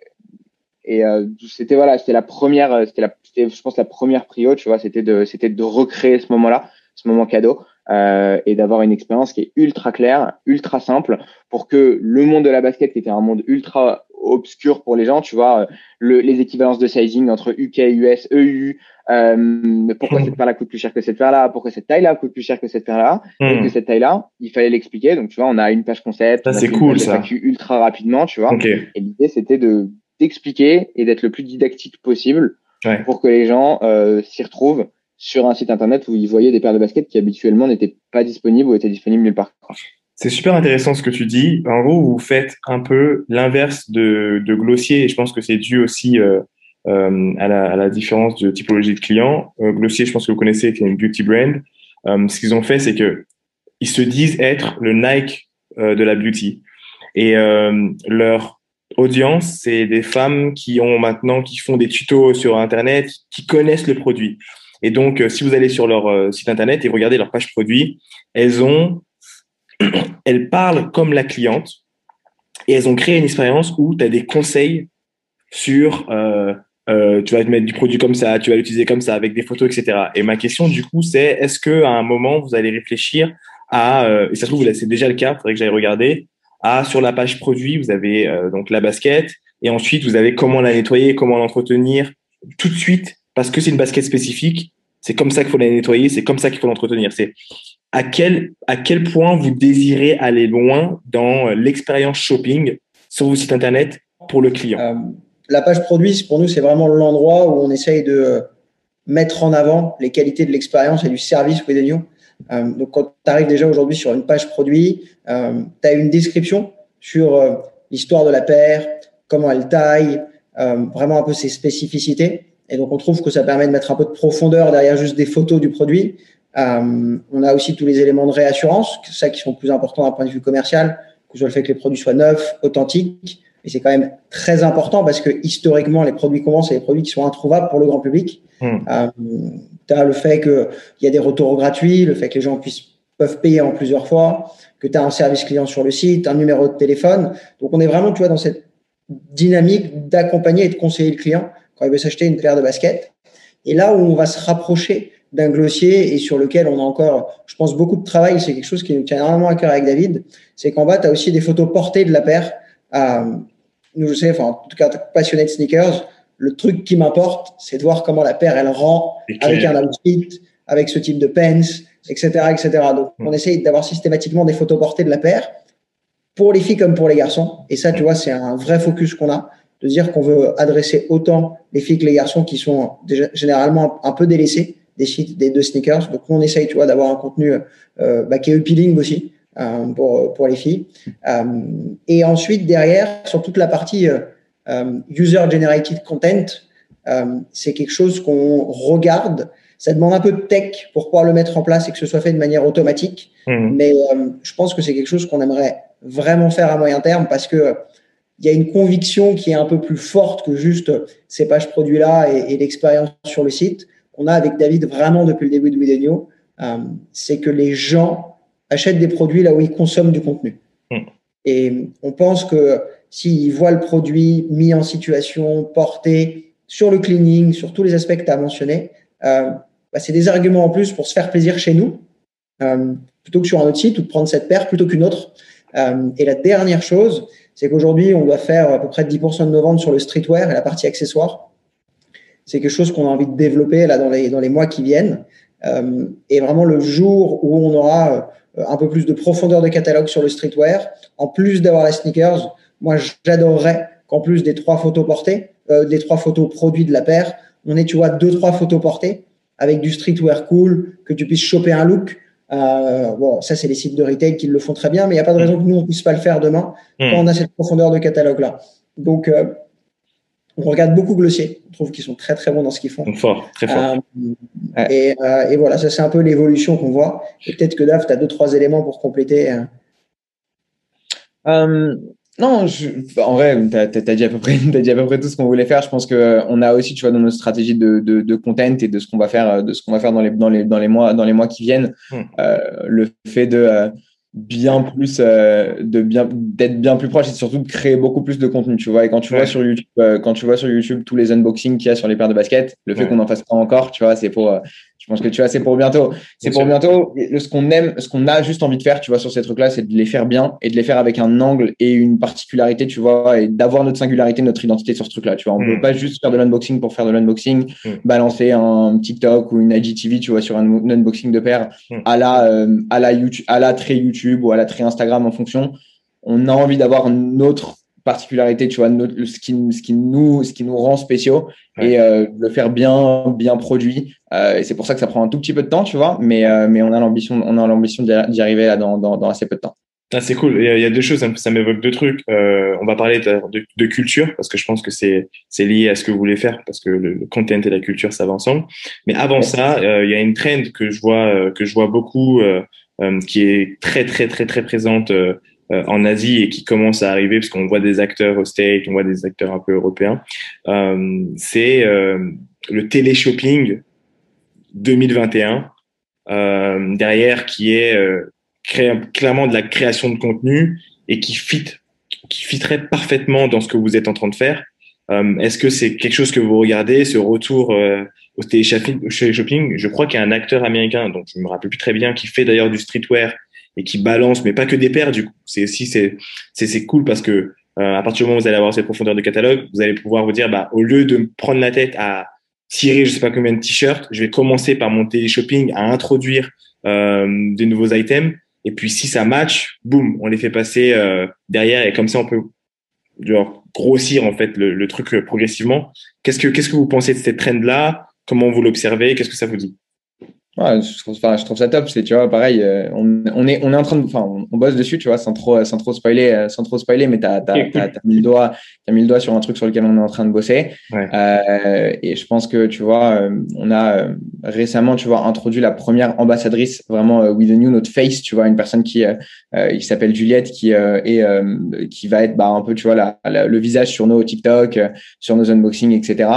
Et euh, c'était voilà, c'était la première, euh, c'était la, je pense la première prio, tu vois, c'était de, c'était de recréer ce moment-là, ce moment cadeau, euh, et d'avoir une expérience qui est ultra claire, ultra simple, pour que le monde de la basket, qui était un monde ultra obscur pour les gens, tu vois, euh, le, les équivalences de sizing entre UK, US, EU, euh, pourquoi hmm. cette paire-là coûte plus cher que cette paire-là, pourquoi cette taille-là coûte plus cher que cette paire-là, hmm. que cette taille-là, il fallait l'expliquer. Donc, tu vois, on a une page concept, ça, c'est cool, ça. ultra rapidement, tu vois. Et l'idée, c'était de d'expliquer et d'être le plus didactique possible pour que les gens euh, s'y retrouvent sur un site internet où ils voyaient des paires de baskets qui habituellement n'étaient pas disponibles ou étaient disponibles nulle part. C'est super intéressant ce que tu dis. En gros, vous faites un peu l'inverse de, de Glossier et je pense que c'est dû aussi euh, euh, à, la, à, la, différence de typologie de clients. Euh, Glossier, je pense que vous connaissez, qui est une beauty brand. Euh, ce qu'ils ont fait, c'est que ils se disent être le Nike euh, de la beauty. Et euh, leur audience, c'est des femmes qui ont maintenant, qui font des tutos sur Internet, qui connaissent le produit. Et donc, si vous allez sur leur site Internet et regardez leur page produit, elles ont elles parlent comme la cliente et elles ont créé une expérience où tu as des conseils sur euh, euh, tu vas te mettre du produit comme ça, tu vas l'utiliser comme ça, avec des photos, etc. Et ma question du coup, c'est est-ce que à un moment vous allez réfléchir à, euh, et ça se trouve c'est déjà le cas, faudrait que j'aille regarder, à sur la page produit vous avez donc la basket et ensuite vous avez comment la nettoyer, comment l'entretenir tout de suite parce que c'est une basket spécifique. C'est comme ça qu'il faut la nettoyer, c'est comme ça qu'il faut l'entretenir. À quel, à quel point vous désirez aller loin dans l'expérience shopping sur vos sites internet pour le client? Euh, La page produit, pour nous, c'est vraiment l'endroit où on essaye de mettre en avant les qualités de l'expérience et du service Wedenio. Euh, donc, quand tu arrives déjà aujourd'hui sur une page produit, euh, tu as une description sur euh, l'histoire de la paire, comment elle taille, vraiment un peu ses spécificités. Et donc, on trouve que ça permet de mettre un peu de profondeur derrière juste des photos du produit. Euh, on a aussi tous les éléments de réassurance, ça qui sont plus importants d'un point de vue commercial, que ce soit le fait que les produits soient neufs, authentiques. Et c'est quand même très important parce que historiquement, les produits qu'on vend, c'est des produits qui sont introuvables pour le grand public. Hmm. Euh, tu as le fait qu'il y a des retours gratuits, le fait que les gens puissent, peuvent payer en plusieurs fois, que tu as un service client sur le site, un numéro de téléphone. Donc, on est vraiment, tu vois, dans cette dynamique d'accompagner et de conseiller le client quand il veut s'acheter une paire de baskets. Et là où on va se rapprocher d'un glossier et sur lequel on a encore, je pense, beaucoup de travail. C'est quelque chose qui nous tient énormément à cœur avec David. C'est qu'en bas, tu as aussi des photos portées de la paire. Euh, nous, je sais, enfin, en tout cas, passionné de sneakers, le truc qui m'importe, c'est de voir comment la paire, elle rend avec un outfit, avec ce type de pens, etc., etc. Donc, on essaye d'avoir systématiquement des photos portées de la paire pour les filles comme pour les garçons. Et ça, tu vois, c'est un vrai focus qu'on a de dire qu'on veut adresser autant les filles que les garçons qui sont déjà, généralement un peu délaissés des sites des deux sneakers. Donc on essaye, tu vois, d'avoir un contenu euh, bah, qui est appealing aussi pour, pour les filles. et ensuite, derrière, sur toute la partie user-generated content, c'est quelque chose qu'on regarde. Ça demande un peu de tech pour pouvoir le mettre en place et que ce soit fait de manière automatique. Mmh. Mais je pense que c'est quelque chose qu'on aimerait vraiment faire à moyen terme parce que il y a une conviction qui est un peu plus forte que juste ces pages produits-là et, l'expérience sur le site qu'on a avec David vraiment depuis le début de Widenio, euh, c'est que les gens achètent des produits là où ils consomment du contenu. Hmm. Et on pense que s'ils voient le produit mis en situation, porté sur le cleaning, sur tous les aspects que tu as mentionnés, euh, bah, c'est des arguments en plus pour se faire plaisir chez nous, euh, plutôt que sur un autre site ou de prendre cette paire plutôt qu'une autre. Et la dernière chose, c'est qu'aujourd'hui, on doit faire à peu près 10% de nos ventes sur le streetwear et la partie accessoires. C'est quelque chose qu'on a envie de développer là dans les, dans les mois qui viennent. Euh, et vraiment le jour où on aura euh, un peu plus de profondeur de catalogue sur le streetwear, en plus d'avoir la sneakers, moi j'adorerais qu'en plus des trois photos portées, euh, des trois photos produits de la paire, on ait tu vois deux trois photos portées avec du streetwear cool, que tu puisses choper un look euh, bon, ça, c'est les sites de retail qui le font très bien, mais il n'y a pas de raison que nous, on puisse pas le faire demain hmm. quand on a cette profondeur de catalogue-là. Donc, euh, on regarde beaucoup Glossier. On trouve qu'ils sont très, très bons dans ce qu'ils font. Fort, très fort. Euh, et, et, voilà, ça, c'est un peu l'évolution qu'on voit. Et peut-être que Dave, tu as deux, trois éléments pour compléter. Non, je, en vrai, tu as, dit à peu près, as dit à peu près tout ce qu'on voulait faire. Je pense que euh, on a aussi, tu vois, dans notre stratégie de, de, de content et de ce qu'on va faire, euh, de ce qu'on va faire dans les, dans les, dans les mois, dans les mois qui viennent, hmm. euh, le fait de euh, bien plus, de bien, d'être bien plus proche et surtout de créer beaucoup plus de contenu, tu vois. Et quand tu vois sur YouTube, quand tu vois sur YouTube tous les unboxings qu'il y a sur les paires de basket, le fait qu'on en fasse pas encore, tu vois, c'est pour, je pense que tu vois, c'est pour bientôt. C'est pour bientôt. Ce qu'on aime, ce qu'on a juste envie de faire, tu vois, sur ces trucs-là, c'est de les faire bien et de les faire avec un angle et une particularité, tu vois, et d'avoir notre singularité, notre identité sur ce truc-là. Tu vois, on ne peut hmm. pas juste faire de l'unboxing pour faire de l'unboxing, hmm. balancer un TikTok ou une IGTV, tu vois, sur un, unboxing de paire hmm. à la, euh, à la YouTube, à la trait YouTube ou à la trait Instagram en fonction. On a envie d'avoir notre particularité, tu vois, notre, ce, qui, ce, qui nous, ce qui nous rend spéciaux et euh, le faire bien, bien produit. Euh, et c'est pour ça que ça prend un tout petit peu de temps, tu vois, mais, euh, mais on a l'ambition, on a l'ambition d'y arriver là dans, dans, dans, assez peu de temps. Ah, c'est cool. Il y, a, deux choses, ça m'évoque deux trucs. Euh, on va parler de, de, culture parce que je pense que c'est c'est lié à ce que vous voulez faire parce que le, le content et la culture ça va ensemble. Mais avant ça, il y a une trend que je vois que je vois beaucoup qui est très très très très présente euh, en Asie et qui commence à arriver parce qu'on voit des acteurs au state, on voit des acteurs un peu européens, euh, c'est euh, le télé-shopping 2021 derrière qui est clairement de la création de contenu et qui fit qui fitterait parfaitement dans ce que vous êtes en train de faire. Est-ce que c'est quelque chose que vous regardez, ce retour au télé-shopping? Je crois qu'il y a un acteur américain, donc je me rappelle plus très bien, qui fait d'ailleurs du streetwear et qui balance, mais pas que des paires du coup. C'est aussi c'est c'est cool parce que euh, à partir du moment où vous allez avoir cette profondeur de catalogue, vous allez pouvoir vous dire bah au lieu de me prendre la tête à tirer je sais pas combien de t-shirts, je vais commencer par mon shopping à introduire euh, des nouveaux items. Et puis si ça match, boum, on les fait passer euh, derrière. Et comme ça on peut genre grossir en fait le, le truc euh, progressivement. Qu'est-ce que qu'est-ce que vous pensez de cette trend là Comment vous l'observez? Qu'est-ce que ça vous dit? Ouais, je trouve, enfin, je trouve ça top. C'est, tu vois, pareil, euh, on, on, est, on est en train de, enfin, on, bosse dessus, tu vois, sans trop, sans trop spoiler, euh, sans trop spoiler, mais t'as, t'as, t'as, mis le doigt, t'as mis le doigt sur un truc sur lequel on est en train de bosser. Ouais. Euh, et je pense que, tu vois, euh, on a récemment, tu vois, introduit la première ambassadrice, vraiment, with the new, notre face, tu vois, une personne qui, qui s'appelle Juliette, qui est, qui va être, bah, un peu, tu vois, la, le visage sur nos TikTok, sur nos unboxings, etc.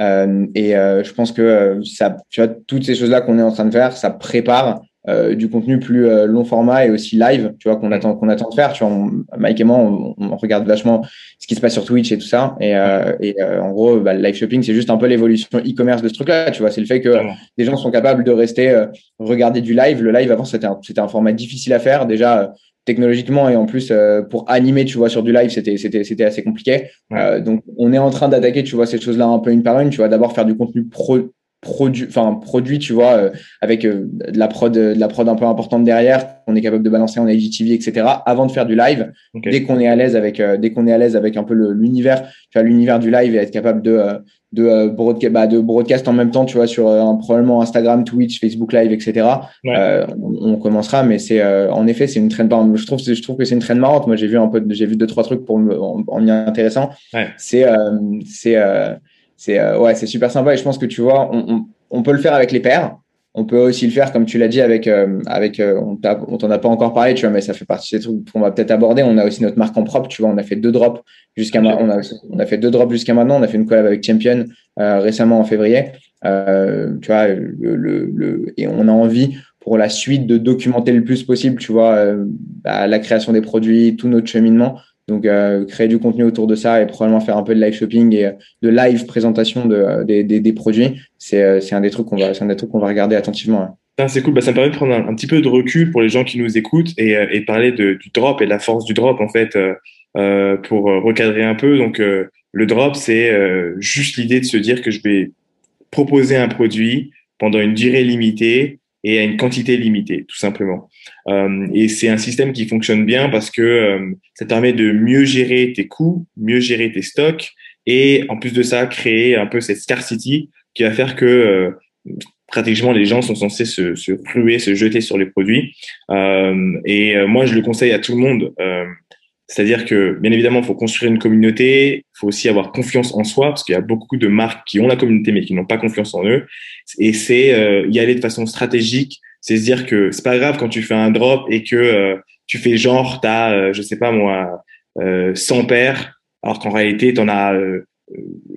Euh, et euh, je pense que euh, ça, tu vois, toutes ces choses-là qu'on est en train de faire, ça prépare euh, du contenu plus euh, long format et aussi live, tu vois, qu'on attend, qu'on attend de faire. Tu vois, Mike et moi, on, on, regarde vachement ce qui se passe sur Twitch et tout ça. Et, euh, et en gros, bah, le live shopping, c'est juste un peu l'évolution e-commerce de ce truc-là. Tu vois, c'est le fait que des gens sont capables de rester regarder du live. Le live avant, c'était un, c'était un format difficile à faire. Déjà, technologiquement et en plus euh, pour animer tu vois sur du live c'était c'était c'était assez compliqué. Euh, donc on est en train d'attaquer tu vois ces choses là un peu une par une tu vois. D'abord faire du contenu pro produit enfin produit tu vois euh, avec de la prod de la prod un peu importante derrière on est capable de balancer en IGTV etc avant de faire du live. Dès qu'on est à l'aise avec dès qu'on est à l'aise avec un peu l'univers tu vois l'univers du live et être capable de de, euh, broadcast, bah, de broadcast en même temps, tu vois, sur euh, probablement Instagram, Twitch, Facebook Live, etc. Euh, on, commencera, mais c'est en effet, c'est une traîne. Je trouve, je trouve que c'est une traîne marrante. Moi, j'ai vu un peu, j'ai vu deux trois trucs pour me, en, y intéressant. C'est, c'est, c'est, ouais, c'est super sympa. Et je pense que tu vois, on, on, on peut le faire avec les pairs. On peut aussi le faire, comme tu l'as dit, avec, euh, avec euh, on t'en a pas encore parlé, tu vois, mais ça fait partie des trucs qu'on va peut-être aborder. On a aussi notre marque en propre, tu vois. On a fait deux drops jusqu'à maintenant. On a, fait deux drops jusqu'à maintenant. On a fait une collab avec Champion euh, récemment en février. tu vois, et on a envie pour la suite de documenter le plus possible, tu vois, bah, la création des produits, tout notre cheminement. Donc, euh, créer du contenu autour de ça et probablement faire un peu de live shopping et euh, de live présentation de, euh, des, produits, c'est, un des trucs qu'on va, regarder attentivement. C'est cool. Bah, ça me permet de prendre un, petit peu de recul pour les gens qui nous écoutent et, parler du drop et de la force du drop en fait pour recadrer un peu. Donc, le drop, c'est juste l'idée de se dire que je vais proposer un produit pendant une durée limitée et à une quantité limitée, tout simplement. Euh, et c'est un système qui fonctionne bien parce que euh, ça permet de mieux gérer tes coûts, mieux gérer tes stocks et en plus de ça, créer un peu cette scarcity qui va faire que euh, pratiquement les gens sont censés se, se ruer, se jeter sur les produits. Et moi, je le conseille à tout le monde. C'est-à-dire que, bien évidemment, il faut construire une communauté, il faut aussi avoir confiance en soi, parce qu'il y a beaucoup de marques qui ont la communauté, mais qui n'ont pas confiance en eux. Et c'est y aller de façon stratégique, c'est se dire que c'est pas grave quand tu fais un drop et que euh, tu fais genre, tu as, euh, je sais pas moi, euh, 100 paires, alors qu'en réalité, tu en as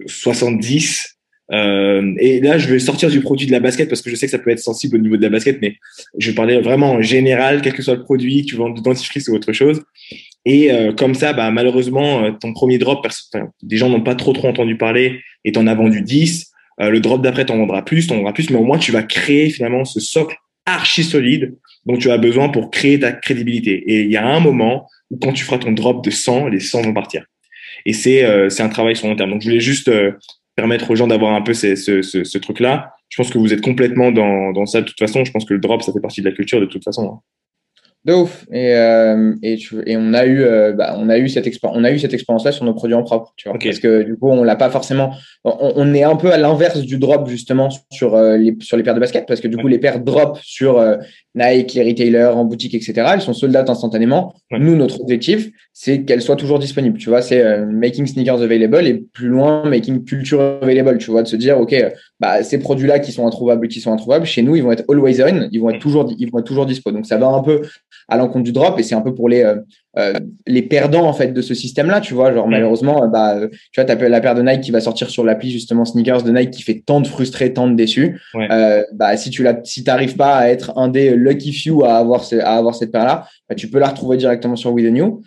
70. Euh, et là, je vais sortir du produit de la basket parce que je sais que ça peut être sensible au niveau de la basket, mais je parler vraiment en général, quel que soit le produit, tu vends du dentifrice ou autre chose. Et euh, comme ça, bah, malheureusement, euh, ton premier drop, des gens n'ont pas trop trop entendu parler et t'en as vendu 10. Euh, le drop d'après, t'en vendras plus, t'en vendras plus, mais au moins tu vas créer finalement ce socle archi solide dont tu as besoin pour créer ta crédibilité. Et il y a un moment où quand tu feras ton drop de 100, les 100 vont partir. Et c'est c'est un travail sur long terme. Donc je voulais juste permettre aux gens d'avoir un peu ce, ce, ce, truc-là. Je pense que vous êtes complètement dans, dans ça de toute façon. Je pense que le drop, ça fait partie de la culture de toute façon. Hein. De ouf. Et, euh, et, et, on a eu, euh, bah, on a eu cette on a eu cette expérience-là sur nos produits en propre, tu vois. Parce que du coup, on l'a pas forcément. On, on, est un peu à l'inverse du drop justement sur euh, les sur les paires de basket, parce que du coup, les paires drop sur Nike, les retailers, en boutique, etc. Elles sont sold out instantanément. Nous, notre objectif, c'est qu'elles soient toujours disponibles. Tu vois, c'est making sneakers available et plus loin, making culture available. Tu vois, de se dire, OK, bah, ces produits-là qui sont introuvables, qui sont introuvables, chez nous, ils vont être always on, ils vont être toujours, ils vont être toujours dispo. Donc, ça va un peu à l'encontre du drop et c'est un peu pour les, euh, euh, les perdants en fait de ce système-là, tu vois. Genre malheureusement, euh, bah, tu vois, t'as la paire de Nike qui va sortir sur l'appli justement sneakers de Nike qui fait tant de frustrés, tant de déçus. bah si tu la, si t'arrives pas à être un des lucky few à avoir à avoir cette paire-là, bah, tu peux la retrouver directement sur With New.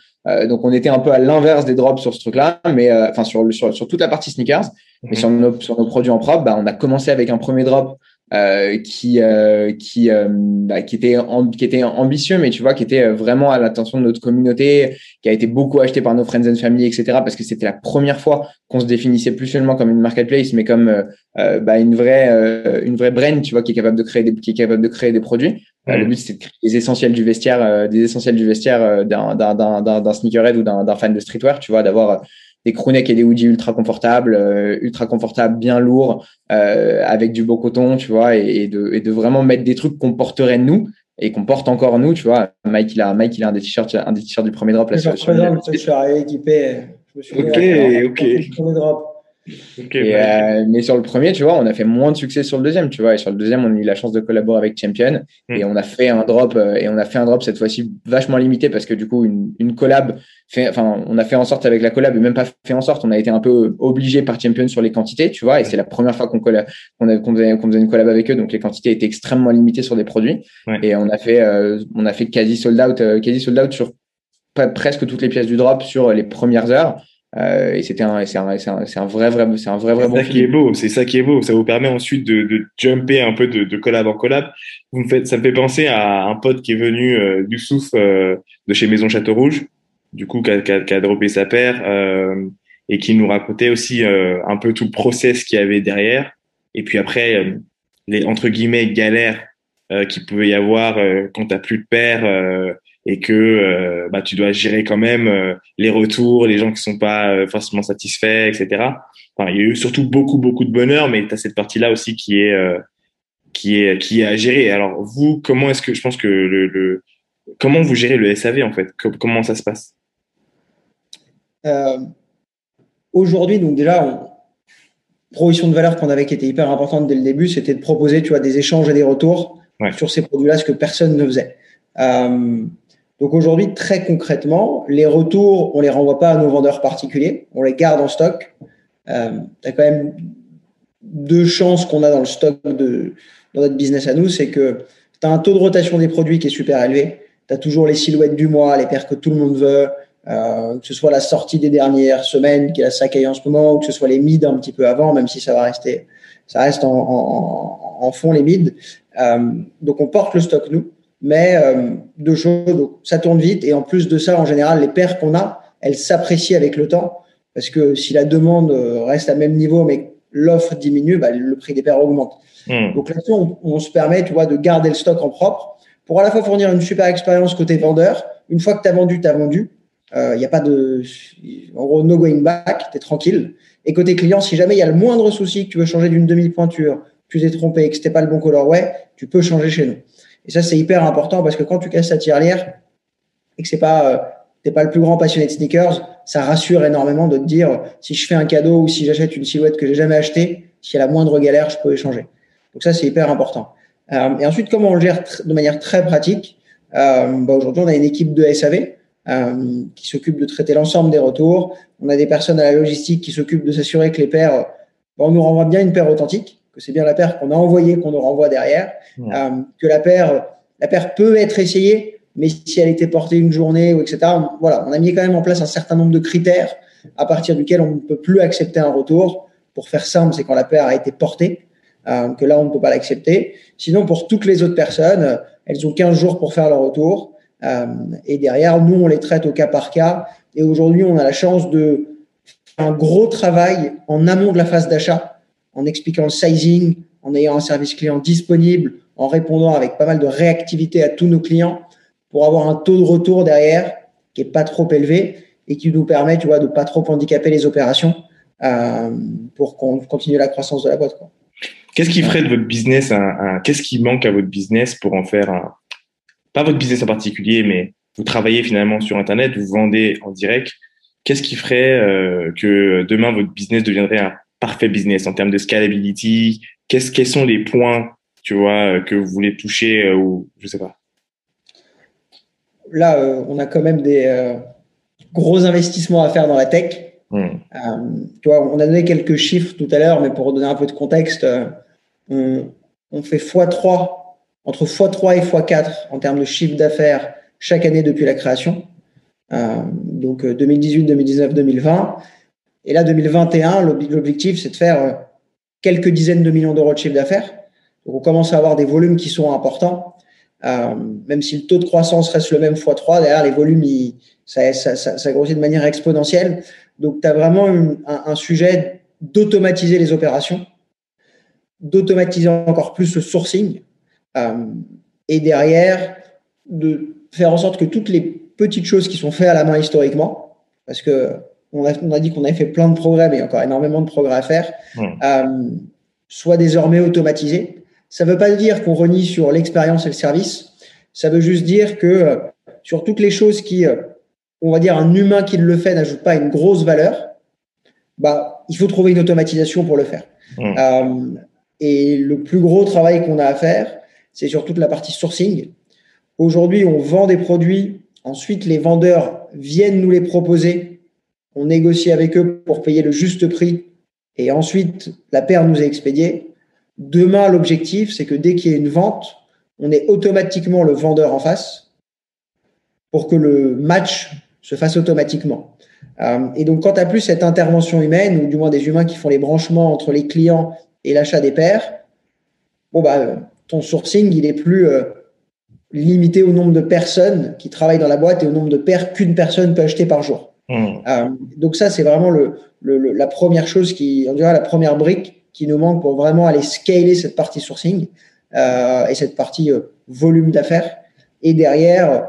donc on était un peu à l'inverse des drops sur ce truc-là, mais enfin sur, sur, sur toute la partie sneakers, mais sur nos, sur nos produits en propre, bah, on a commencé avec un premier drop euh, qui euh, qui euh, bah, qui était qui était ambitieux mais tu vois qui était vraiment à l'attention de notre communauté qui a été beaucoup acheté par nos friends and family etc parce que c'était la première fois qu'on se définissait plus seulement comme une marketplace mais comme bah, une vraie une vraie brand tu vois qui est capable de créer des qui est capable de créer des produits. Le but c'est de créer des essentiels du vestiaire des essentiels du vestiaire d'un d'un d'un d'un sneakerhead ou d'un d'un fan de streetwear tu vois d'avoir des crewnecks et des hoodies ultra confortables, euh, ultra confortables, bien lourds, euh, avec du beau coton, tu vois, et, de, et de vraiment mettre des trucs qu'on porterait nous et qu'on porte encore nous, tu vois. Mike, il a, Mike, il a un des t-shirts, un des t-shirts du premier drop là. Je sur, je suis arrivé équipé. Je me suis ok, ok. Premier drop. Okay, euh, mais sur le premier, tu vois, on a fait moins de succès sur le deuxième, tu vois. Et sur le deuxième, on a eu la chance de collaborer avec Champion hmm. et on a fait un drop euh, et on a fait un drop cette fois-ci vachement limité parce que du coup, une, une collab, fait, enfin, on a fait en sorte avec la collab et même pas fait en sorte, on a été un peu obligé par Champion sur les quantités, tu vois. Et c'est la première fois qu'on qu'on qu'on faisait, faisait, une collab avec eux, donc les quantités étaient extrêmement limitées sur des produits. Et on a fait, euh, on a fait quasi sold out, quasi sold out sur presque toutes les pièces du drop sur les premières heures. Euh, et c'était un, c'est un, c'est un, un, vrai, vrai, c'est un vrai, vrai bon. C'est ça qui est beau. C'est ça qui est beau. Ça vous permet ensuite de, de jumper un peu de, de collab en collab. Vous me faites, ça me fait penser à un pote qui est venu euh, du Souf euh, de chez Maison Château Rouge, du coup qui a, qui a, qui a droppé sa paire euh, et qui nous racontait aussi euh, un peu tout le process qu'il y avait derrière. Et puis après les entre guillemets galères qui pouvait y avoir quand t'as plus de paire et que euh, bah, tu dois gérer quand même euh, les retours, les gens qui sont pas euh, forcément satisfaits, etc. Enfin, il y a eu surtout beaucoup beaucoup de bonheur, mais tu as cette partie-là aussi qui est qui est qui est à gérer. Alors vous, comment est-ce que je pense que le, le, comment vous gérez le SAV en fait? Comment ça se passe? Aujourd'hui, donc déjà, on, proposition de valeur qu'on avait qui était hyper importante dès le début, c'était de proposer, tu vois, des échanges et des retours sur ces produits-là, ce que personne ne faisait. Euh, donc aujourd'hui, très concrètement, les retours, on les renvoie pas à nos vendeurs particuliers, on les garde en stock. Euh, tu as quand même deux chances qu'on a dans le stock de dans notre business à nous, c'est que tu as un taux de rotation des produits qui est super élevé. Tu as toujours les silhouettes du mois, les paires que tout le monde veut, euh, que ce soit la sortie des dernières semaines qui est la Sakai en ce moment, ou que ce soit les mids un petit peu avant, même si ça va rester, ça reste en fond les mids. Euh, donc on porte le stock nous. Mais euh, deux choses, donc, ça tourne vite et en plus de ça, en général, les paires qu'on a, elles s'apprécient avec le temps parce que si la demande euh, reste à même niveau mais l'offre diminue, bah, le prix des paires augmente. Hmm. Donc là-dessus, on, se permet, tu vois, de garder le stock en propre pour à la fois fournir une super expérience côté vendeur. Une fois que tu as vendu, tu as vendu. Il euh, n'y a pas de, en gros, no going back, tu es tranquille. Et côté client, si jamais il y a le moindre souci que tu veux changer d'une demi-pointure, tu t'es trompé et que c'était pas le bon colorway, tu peux changer chez nous. Et ça, c'est hyper important parce que quand tu casses ta tirelire et que c'est pas, euh, t'es pas le plus grand passionné de sneakers, ça rassure énormément de te dire si je fais un cadeau ou si j'achète une silhouette que j'ai jamais achetée, s'il y a la moindre galère, je peux échanger. Donc ça, c'est hyper important. Euh, et ensuite, comment on le gère de manière très pratique euh, bah Aujourd'hui, on a une équipe de SAV euh, qui s'occupe de traiter l'ensemble des retours. On a des personnes à la logistique qui s'occupent de s'assurer que les paires, bah, on nous renvoie bien une paire authentique que c'est bien la paire qu'on a envoyée qu'on nous renvoie derrière, euh, que la paire, la paire peut être essayée, mais si elle était portée une journée ou etc. Voilà, on a mis quand même en place un certain nombre de critères à partir duquel on ne peut plus accepter un retour. Pour faire simple, c'est quand la paire a été portée, euh, que là on ne peut pas l'accepter. Sinon, pour toutes les autres personnes, elles ont 15 jours pour faire leur retour. Euh, et derrière, nous, on les traite au cas par cas. Et aujourd'hui, on a la chance de faire un gros travail en amont de la phase d'achat en expliquant le sizing, en ayant un service client disponible, en répondant avec pas mal de réactivité à tous nos clients pour avoir un taux de retour derrière qui est pas trop élevé et qui nous permet, tu vois, de pas trop handicaper les opérations euh, pour qu'on continue la croissance de la boîte. Qu'est-ce qui ferait de votre business un, qu'est-ce qui manque à votre business pour en faire un, pas votre business en particulier, mais vous travaillez finalement sur Internet, vous vendez en direct. Qu'est-ce qui ferait euh, que demain votre business deviendrait un parfait business en termes de scalability Qu'est-ce, Quels sont les points, tu vois, euh, que vous voulez toucher euh, ou je sais pas Là, euh, on a quand même des gros investissements à faire dans la tech. Hmm. tu vois, on a donné quelques chiffres tout à l'heure, mais pour donner un peu de contexte, on, on fait x3, entre x3 et x4 en termes de chiffre d'affaires chaque année depuis la création. donc 2018, 2019, 2020. Et là, 2021, l'objectif, c'est de faire euh, quelques dizaines de millions d'euros de chiffre d'affaires. Donc, on commence à avoir des volumes qui sont importants. Euh, même si le taux de croissance reste le même x3, derrière, les volumes, ça, grossit de manière exponentielle. Donc, tu as vraiment un, un, sujet d'automatiser les opérations, d'automatiser encore plus le sourcing, euh, et derrière, de faire en sorte que toutes les petites choses qui sont faites à la main historiquement, parce que on a, dit qu'on avait fait plein de progrès, mais encore énormément de progrès à faire, euh, soit désormais automatisé. Ça ne veut pas dire qu'on renie sur l'expérience et le service. Ça veut juste dire que euh, sur toutes les choses qui, euh, on va dire, un humain qui le fait n'ajoute pas une grosse valeur, bah, il faut trouver une automatisation pour le faire. et le plus gros travail qu'on a à faire, c'est sur toute la partie sourcing. Aujourd'hui, on vend des produits. Ensuite, les vendeurs viennent nous les proposer on négocie avec eux pour payer le juste prix et ensuite la paire nous est expédiée. Demain, l'objectif, c'est que dès qu'il y a une vente, on ait automatiquement le vendeur en face pour que le match se fasse automatiquement. Euh, et donc, quand tu n'as plus cette intervention humaine, ou du moins des humains qui font les branchements entre les clients et l'achat des paires, bon, bah, ton sourcing, il est plus euh, limité au nombre de personnes qui travaillent dans la boîte et au nombre de paires qu'une personne peut acheter par jour. Hmm. Euh, donc ça, c'est vraiment le, le, la première chose qui, on dirait la première brique qui nous manque pour vraiment aller scaler cette partie sourcing euh, et cette partie euh, volume d'affaires. Et derrière,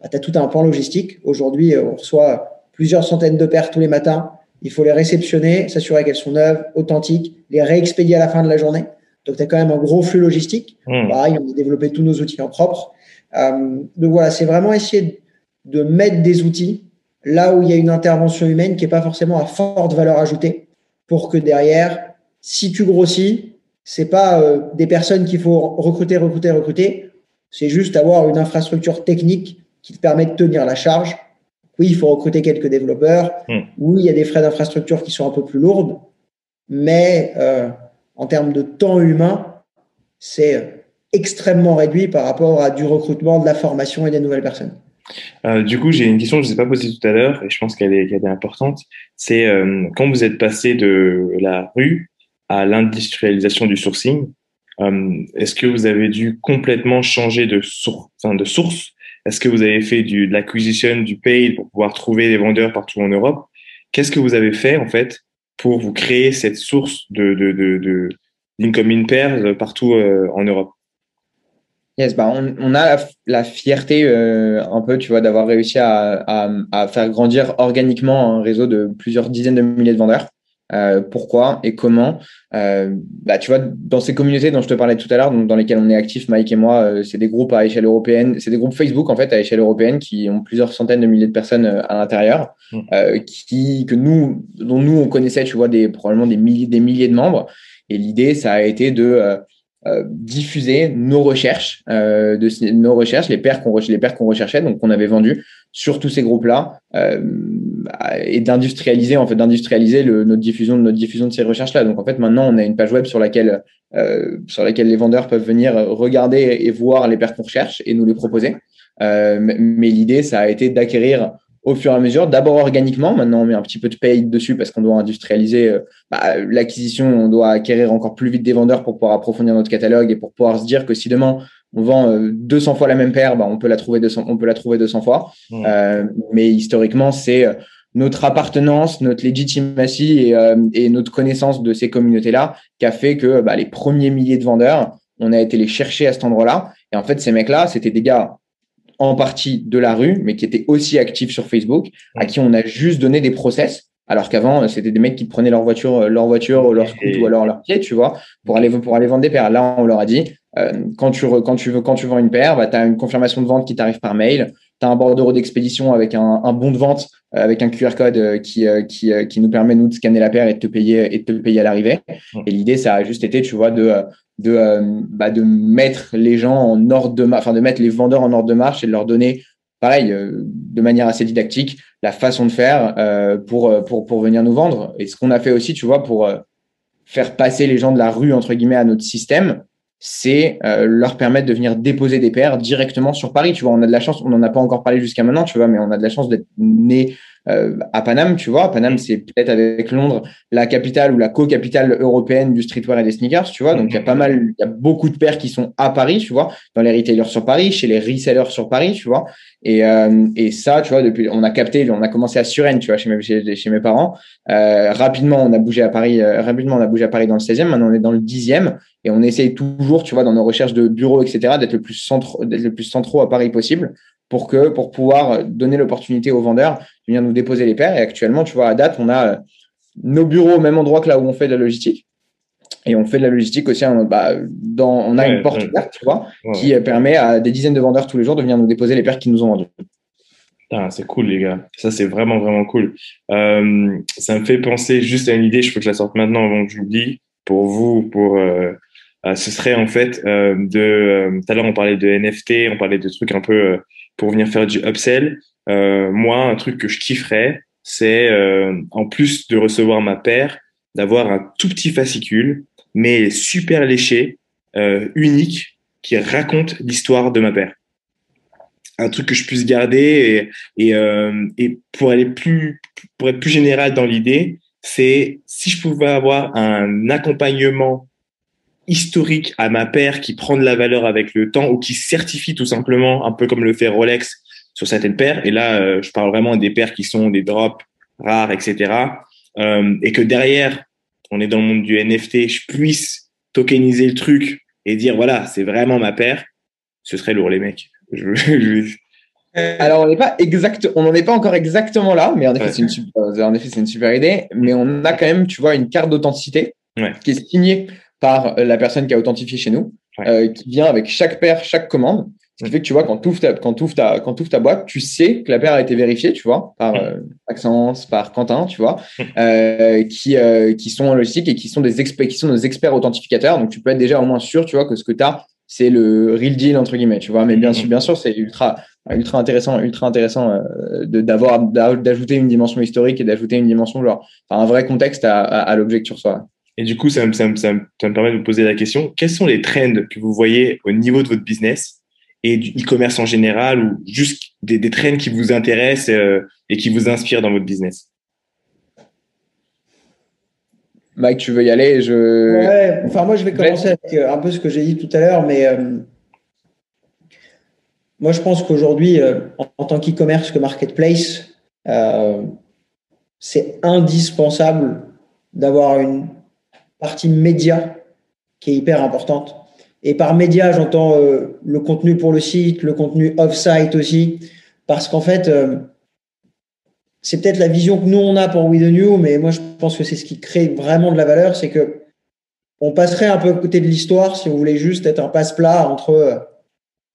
bah, tu as tout un pan logistique. Aujourd'hui, on reçoit plusieurs centaines de paires tous les matins. Il faut les réceptionner, s'assurer qu'elles sont neuves, authentiques, les réexpédier à la fin de la journée. Donc, tu as quand même un gros flux logistique. Mmh. Pareil, on a développé tous nos outils en propre. Donc voilà, c'est vraiment essayer de mettre des outils là où il y a une intervention humaine qui n'est pas forcément à forte valeur ajoutée pour que derrière, si tu grossis, c'est pas euh, des personnes qu'il faut recruter, recruter, recruter. C'est juste avoir une infrastructure technique qui te permet de tenir la charge. Oui, il faut recruter quelques développeurs. Hmm. Oui, il y a des frais d'infrastructure qui sont un peu plus lourdes. Mais euh, en termes de temps humain, c'est extrêmement réduit par rapport à du recrutement, de la formation et des nouvelles personnes. Euh, du coup, j'ai une question que je ne vous ai pas posée tout à l'heure et je pense qu'elle est, importante. C'est euh, quand vous êtes passé de la rue à l'industrialisation du sourcing, euh, est-ce que vous avez dû complètement changer de, source? Est-ce que vous avez fait du, de l'acquisition, du paid pour pouvoir trouver des vendeurs partout en Europe? Qu'est-ce que vous avez fait en fait pour vous créer cette source de, de, de, d'incoming pairs partout en Europe? Yes, bah on, on a la, fierté euh, un peu, tu vois, d'avoir réussi à, à, à, faire grandir organiquement un réseau de plusieurs dizaines de milliers de vendeurs. Euh, pourquoi et comment? Euh, bah, Tu vois, dans ces communautés dont je te parlais tout à l'heure, dans lesquelles on est actif, Mike et moi, c'est des groupes à échelle européenne, c'est des groupes Facebook en fait à échelle européenne qui ont plusieurs centaines de milliers de personnes à l'intérieur, mmh. qui que nous, dont nous on connaissait, tu vois, des probablement des milliers, des milliers de membres. Et l'idée, ça a été de euh, diffuser nos recherches, euh, de nos recherches, les paires qu'on recherchait, donc qu'on avait vendues sur tous ces groupes-là, euh, et d'industrialiser en fait d'industrialiser notre diffusion de notre diffusion de ces recherches-là. Donc en fait maintenant on a une page web sur laquelle euh, sur laquelle les vendeurs peuvent venir regarder et voir les paires qu'on recherche et nous les proposer. Mais l'idée ça a été d'acquérir au fur et à mesure, d'abord organiquement, maintenant on met un petit peu de paye dessus parce qu'on doit industrialiser euh, bah, l'acquisition, on doit acquérir encore plus vite des vendeurs pour pouvoir approfondir notre catalogue et pour pouvoir se dire que si demain on vend 200 euh, fois la même paire, bah, on peut la trouver 200, on peut la trouver 200 fois. Mmh. Euh, mais historiquement, c'est euh, notre appartenance, notre legitimacy et, et, notre connaissance de ces communautés-là qui a fait que bah, les premiers milliers de vendeurs, on a été les chercher à cet endroit-là. Et en fait, ces mecs-là, c'était des gars en partie de la rue, mais qui étaient aussi actifs sur Facebook, à qui on a juste donné des process. Alors qu'avant, c'était des mecs qui prenaient leur voiture, leur voiture, leur scooter ou alors leur pied, tu vois, pour aller pour aller vendre des paires. Là, on leur a dit, euh, quand tu quand tu veux quand tu vends une paire, bah, tu as une confirmation de vente qui t'arrive par mail. Tu as un bordereau d'expédition avec un, un, bon de vente, euh, avec un QR code euh, qui, qui, qui nous permet, nous, de scanner la paire et de te payer, et de te payer à l'arrivée. Et l'idée, ça a juste été, tu vois, de, de, euh, bah, de mettre les gens en ordre de marche, enfin de mettre les vendeurs en ordre de marche et de leur donner, pareil, euh, de manière assez didactique, la façon de faire euh, pour, pour, pour venir nous vendre. Et ce qu'on a fait aussi, tu vois, pour faire passer les gens de la rue, entre guillemets, à notre système, c'est leur permettre de venir déposer des paires directement sur Paris. Tu vois, on a de la chance, on n'en a pas encore parlé jusqu'à maintenant, tu vois, mais on a de la chance d'être né euh, à Paname, tu vois. Paname, c'est peut-être avec Londres la capitale ou la co-capitale européenne du streetwear et des sneakers, tu vois. Donc, il y a pas mal, il y a beaucoup de paires qui sont à Paris, tu vois, dans les retailers sur Paris, chez les resellers sur Paris, tu vois. Et, euh, et ça, tu vois, depuis, on a capté, on a commencé à Suresnes, tu vois, chez mes, chez, mes parents. Euh, rapidement, on a bougé à Paris, euh, rapidement, on a bougé à Paris dans le 16e. Maintenant, on est dans le 10e et on essaye toujours, tu vois, dans nos recherches de bureaux, etc., d'être le plus centre, d'être le plus centraux à Paris possible pour que pour pouvoir donner l'opportunité aux vendeurs de venir nous déposer les paires. Et actuellement, tu vois, à date, on a euh, nos bureaux au même endroit que là où on fait de la logistique. Et on fait de la logistique aussi. Bah, dans, on a une porte ouverte, tu vois, qui permet à des dizaines de vendeurs tous les jours de venir nous déposer les paires qu'ils nous ont vendues. c'est cool, les gars. Ça, c'est vraiment, vraiment cool. Euh, ça me fait penser juste à une idée. Je peux que je la sorte maintenant avant que j'oublie. Pour vous, pour euh, ce serait en fait de. tout à l'heure, on parlait de NFT, on parlait de trucs un peu pour venir faire du upsell. Euh, moi, un truc que je kifferais, c'est euh, en plus de recevoir ma paire, d'avoir un tout petit fascicule, mais super léché, euh, unique, qui raconte l'histoire de ma paire. Un truc que je puisse garder et, et, euh, et pour aller plus, pour être plus général dans l'idée, c'est si je pouvais avoir un accompagnement historique à ma paire qui prend de la valeur avec le temps ou qui certifie tout simplement, un peu comme le fait Rolex sur certaines paires. Et là, euh, je parle vraiment des paires qui sont des drops rares, etc. Euh, et que derrière, on est dans le monde du NFT, je puisse tokeniser le truc et dire voilà, c'est vraiment ma paire. Ce serait lourd, les mecs. Je, Alors, on n'est pas exact, on n'en est pas encore exactement là, mais en effet, c'est une super, en effet, c'est une super idée. Mais on a quand même, tu vois, une carte d'authenticité qui est signée par la personne qui a authentifié chez nous, euh, qui vient avec chaque paire, chaque commande. Ce qui fait que tu vois, quand tu ouvres ta, quand ta, boîte, tu sais que la paire a été vérifiée, tu vois, par euh, Maxence, par Quentin, tu vois, euh, qui, euh, qui sont logistiques et qui sont des experts, qui sont des experts authentificateurs. Donc, tu peux être déjà au moins sûr, tu vois, que ce que tu as, c'est le real deal, entre guillemets, tu vois. Mais bien sûr, bien sûr, c'est ultra, ultra intéressant, ultra intéressant euh, d'avoir, d'ajouter une dimension historique et d'ajouter une dimension, genre, un vrai contexte à, à, à l'objet que tu reçois. Et du coup, ça, ça, ça, ça me permet de vous poser la question, quels sont les trends que vous voyez au niveau de votre business et du e-commerce en général ou juste des, des trends qui vous intéressent euh, et qui vous inspirent dans votre business? Mike, tu veux y aller? Je... Ouais, enfin moi je vais commencer avec euh, un peu ce que j'ai dit tout à l'heure, mais euh, moi je pense qu'aujourd'hui, euh, en, en, tant qu'e-commerce que marketplace, euh, c'est indispensable d'avoir une partie média qui est hyper importante. Et par média, j'entends euh, le contenu pour le site, le contenu off-site aussi, parce qu'en fait, euh, c'est peut-être la vision que nous on a pour We The New, mais moi je pense que c'est ce qui crée vraiment de la valeur, c'est que on passerait un peu à côté de l'histoire si on voulait juste être un passe-plat entre euh,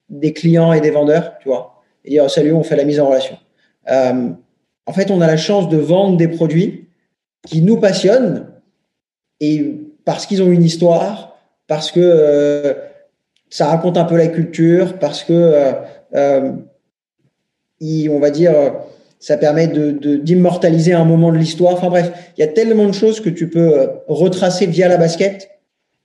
des clients et des vendeurs, tu vois, et dire salut, on fait la mise en relation. En fait, on a la chance de vendre des produits qui nous passionnent et parce qu'ils ont une histoire, parce que euh, ça raconte un peu la culture, parce que euh, euh, il, on va dire ça permet de, d'immortaliser un moment de l'histoire. Enfin bref, il y a tellement de choses que tu peux retracer via la basket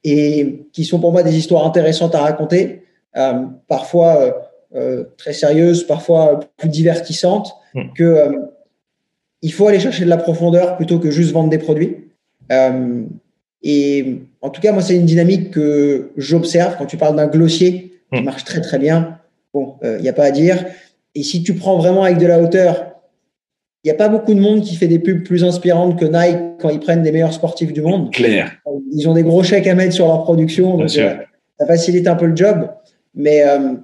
et qui sont pour moi des histoires intéressantes à raconter, euh, parfois euh, très sérieuses, parfois plus divertissantes, mmh. que euh, il faut aller chercher de la profondeur plutôt que juste vendre des produits. Et en tout cas, moi, c'est une dynamique que j'observe quand tu parles d'un glossier qui mmh. marche très très bien. Bon, il euh, n'y a pas à dire. Et si tu prends vraiment avec de la hauteur, il n'y a pas beaucoup de monde qui fait des pubs plus inspirantes que Nike quand ils prennent des meilleurs sportifs du monde. Claire. Ils ont des gros chèques à mettre sur leur production, donc euh, ça facilite un peu le job. Mais euh,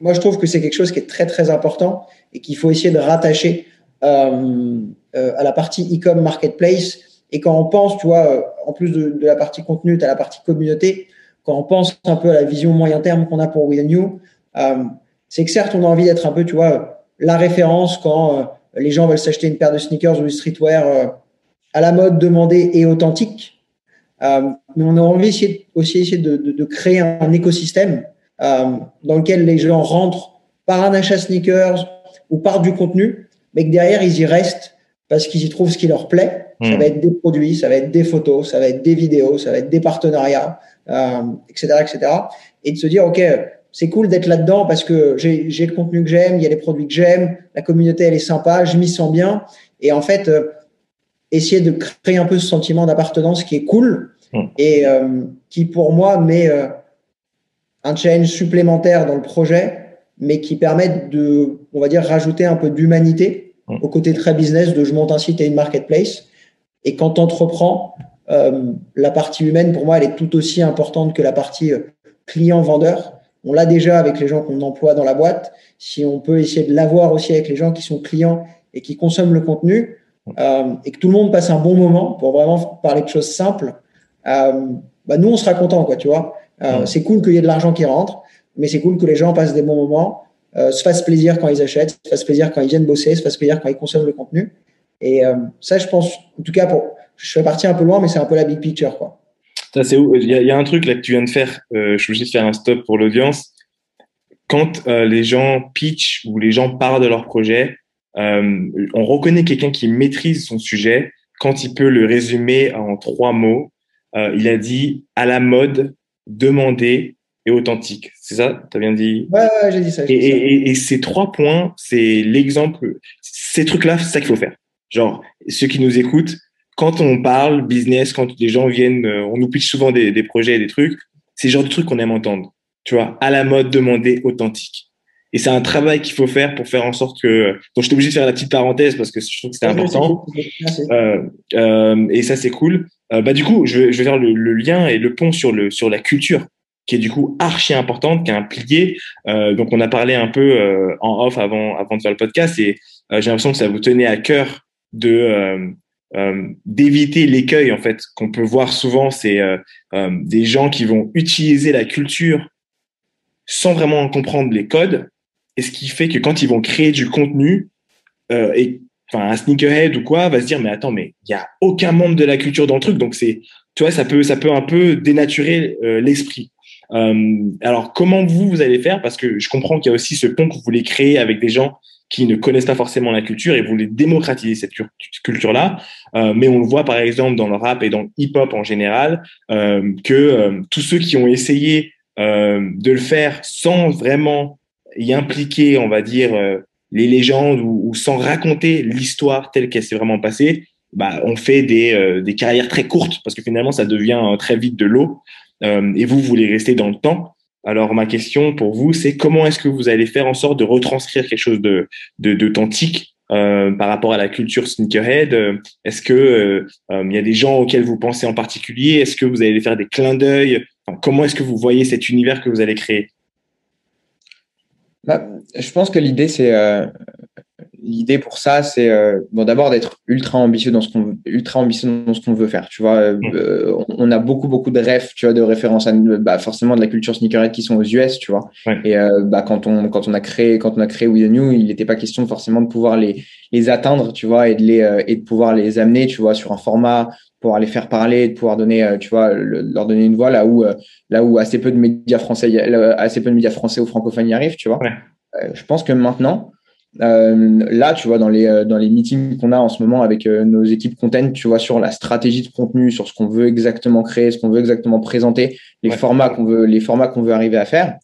moi, je trouve que c'est quelque chose qui est très très important et qu'il faut essayer de rattacher euh, euh à la partie e-com marketplace et quand on pense, tu vois, euh, en plus de, de la partie contenu, tu as la partie communauté, quand on pense un peu à la vision moyen terme qu'on a pour We New, euh, c'est que certes, on a envie d'être un peu, tu vois, la référence quand euh, les gens veulent s'acheter une paire de sneakers ou du streetwear euh, à la mode, demandée et authentique. Mais on a envie essayer, aussi essayer de, de, de créer un, écosystème dans lequel les gens rentrent par un achat sneakers ou par du contenu, mais que derrière, ils y restent parce qu'ils y trouvent ce qui leur plaît ça hmm. va être des produits, ça va être des photos, ça va être des vidéos, ça va être des partenariats, euh, etc., etc. Et de se dire, ok, c'est cool d'être là-dedans parce que j'ai le contenu que j'aime, il y a les produits que j'aime, la communauté elle est sympa, je m'y sens bien. Et en fait, euh, essayer de créer un peu ce sentiment d'appartenance qui est cool hmm. et euh, qui pour moi met euh, un challenge supplémentaire dans le projet, mais qui permet de, on va dire, rajouter un peu d'humanité hmm. au côté très business de je monte un site et une marketplace et quand tu entreprends, euh, la partie humaine, pour moi, elle est tout aussi importante que la partie euh, client-vendeur. On l'a déjà avec les gens qu'on emploie dans la boîte. Si on peut essayer de l'avoir aussi avec les gens qui sont clients et qui consomment le contenu, euh, et que tout le monde passe un bon moment pour vraiment parler de choses simples, euh, bah nous, on sera content, quoi, tu vois. Euh, c'est cool qu'il y ait de l'argent qui rentre, mais c'est cool que les gens passent des bons moments, se fassent plaisir quand ils achètent, se fassent plaisir quand ils viennent bosser, se fassent plaisir quand ils consomment le contenu. Et euh, ça, je pense, en tout cas, pour, je suis parti un peu loin, mais c'est un peu la big picture, quoi. Ça, c'est où? Il y, a, il y, a un truc là que tu viens de faire. Euh, je suis juste faire un stop pour l'audience. Quand euh, les gens pitch ou les gens parlent de leur projet, euh, on reconnaît quelqu'un qui maîtrise son sujet quand il peut le résumer en trois mots. Il a dit à la mode, demandé et authentique. C'est ça? Tu as bien dit? Ouais, ouais j'ai dit ça. Et, et, et, ces trois points, c'est l'exemple. Ces trucs-là, c'est ça qu'il faut faire. Genre, ceux qui nous écoutent, quand on parle business, quand les gens viennent, euh, on nous pitch souvent des, des projets et des trucs, c'est le genre de trucs qu'on aime entendre. Tu vois, à la mode, demander, authentique. Et c'est un travail qu'il faut faire pour faire en sorte que. Donc, j'étais obligé de faire la petite parenthèse parce que je trouve que c'était important. Euh, euh, et ça, c'est cool. Euh, bah, du coup, je vais, je vais faire le, le, lien et le pont sur, le, sur la culture. qui est du coup archi importante, qui est un pilier. Euh, donc on a parlé un peu euh, en off avant avant de faire le podcast et euh, j'ai l'impression que ça vous tenait à cœur de d'éviter l'écueil en fait qu'on peut voir souvent, c'est des gens qui vont utiliser la culture sans vraiment comprendre les codes, et ce qui fait que quand ils vont créer du contenu et enfin un sneakerhead ou quoi va se dire mais attends mais il y a aucun membre de la culture dans le truc. Donc c'est tu vois ça peut ça peut un peu dénaturer l'esprit. Euh, alors, comment vous, vous allez faire? Parce que je comprends qu'il y a aussi ce pont que vous voulez créer avec des gens qui ne connaissent pas forcément la culture et voulez démocratiser cette culture-là. Euh, mais on le voit par exemple dans le rap et dans le hip-hop en général, euh, que euh, tous ceux qui ont essayé euh, de le faire sans vraiment y impliquer, on va dire, euh, les légendes ou, ou sans raconter l'histoire telle qu'elle s'est vraiment passée, bah, on fait des, des carrières très courtes parce que finalement ça devient très vite de l'eau. Euh, et vous voulez rester dans le temps. Alors ma question pour vous, c'est comment est-ce que vous allez faire en sorte de retranscrire quelque chose de d'authentique euh, par rapport à la culture sneakerhead? Est-ce que euh, euh, il y a des gens auxquels vous pensez en particulier? Est-ce que vous allez faire des clins d'œil? Comment est-ce que vous voyez cet univers que vous allez créer? Bah, Je pense que l'idée c'est l'idée pour ça, c'est euh, bon d'abord d'être ultra ambitieux dans ce qu'on ultra ambitieux dans ce qu'on veut faire. Tu vois, euh, euh, on a beaucoup beaucoup de rêves, tu vois, de références à bah, forcément de la culture sneakerhead qui sont aux US, tu vois. Et bah quand on quand on a créé quand on a créé We the New, il n'était pas question forcément de pouvoir les les atteindre, tu vois, et de les et de pouvoir les amener, tu vois, sur un format pouvoir les faire parler, de pouvoir donner, tu vois, leur donner une voix là où là où assez peu de médias français, assez peu de médias français ou francophones y arrivent, tu vois. je pense que maintenant, euh, là, tu vois, dans les, euh, dans les meetings qu'on a en ce moment avec euh, nos équipes content, tu vois, sur la stratégie de contenu, sur ce qu'on veut exactement créer, ce qu'on veut exactement présenter, les formats qu'on veut, les formats qu'on veut arriver à faire.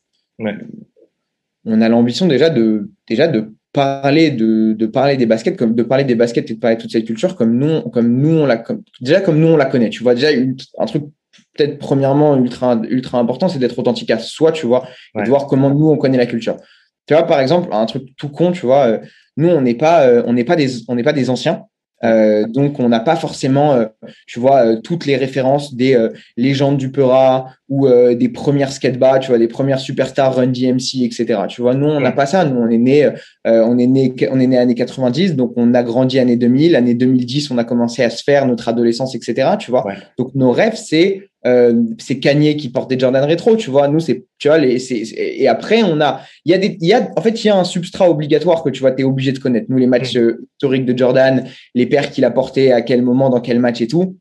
On a l'ambition déjà de, déjà de parler de, de parler des baskets comme de parler des baskets et de parler de toute cette culture comme nous comme nous on la déjà comme nous on la connaît. Tu vois déjà un truc peut-être premièrement ultra ultra important c'est d'être authentique à soi tu vois et de voir comment nous on connaît la culture tu vois, par exemple, un truc tout con, tu vois, euh, nous, on n'est pas, euh, on n'est pas des, on n'est pas des anciens. Euh, donc, on n'a pas forcément, tu vois, toutes les références des légendes du Peura ou des premières skatebas, tu vois, des premières superstars Run DMC, etc. Tu vois, nous, on n'a pas ça. Nous, on est né, on est né, on est né années 90, donc on a grandi année 2000. Année 2010, on a commencé à se faire notre adolescence, etc. Tu vois. Donc, nos rêves, c'est euh, c'est Kanye qui porte des Jordan rétro, tu vois. Nous, c'est, tu vois, les, c'est, et après, on a, il y a des, il y a, en fait, il y a un substrat obligatoire que tu vois, tu es obligé de connaître. Nous, les matchs mm. euh, historiques de Jordan, les paires qu'il a portés, à quel moment, dans quel match et tout,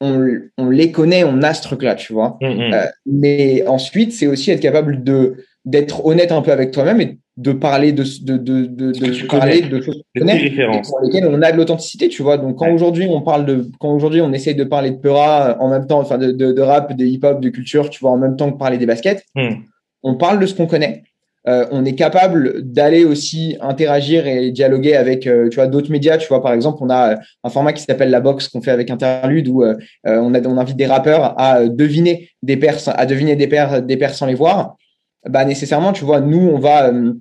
on, on les connaît, on a ce truc-là, tu vois. Mm, mm. Euh, mais ensuite, c'est aussi être capable de, d'être honnête un peu avec toi-même et de parler de de de de, de parler de choses pour lesquelles on a de l'authenticité tu vois. Donc quand aujourd'hui on parle de quand aujourd'hui on essaye de parler de Peura en même temps enfin de, de, de rap de hip hop de culture tu vois en même temps que parler des baskets hmm. on parle de ce qu'on connaît. Euh, on est capable d'aller aussi interagir et dialoguer avec euh, tu vois d'autres médias. Tu vois par exemple on a un format qui s'appelle la box qu'on fait avec Interlude où euh, on a on invite des rappeurs à deviner des pairs à deviner des pairs des pairs sans les voir bah nécessairement, tu vois, nous, on va, euh,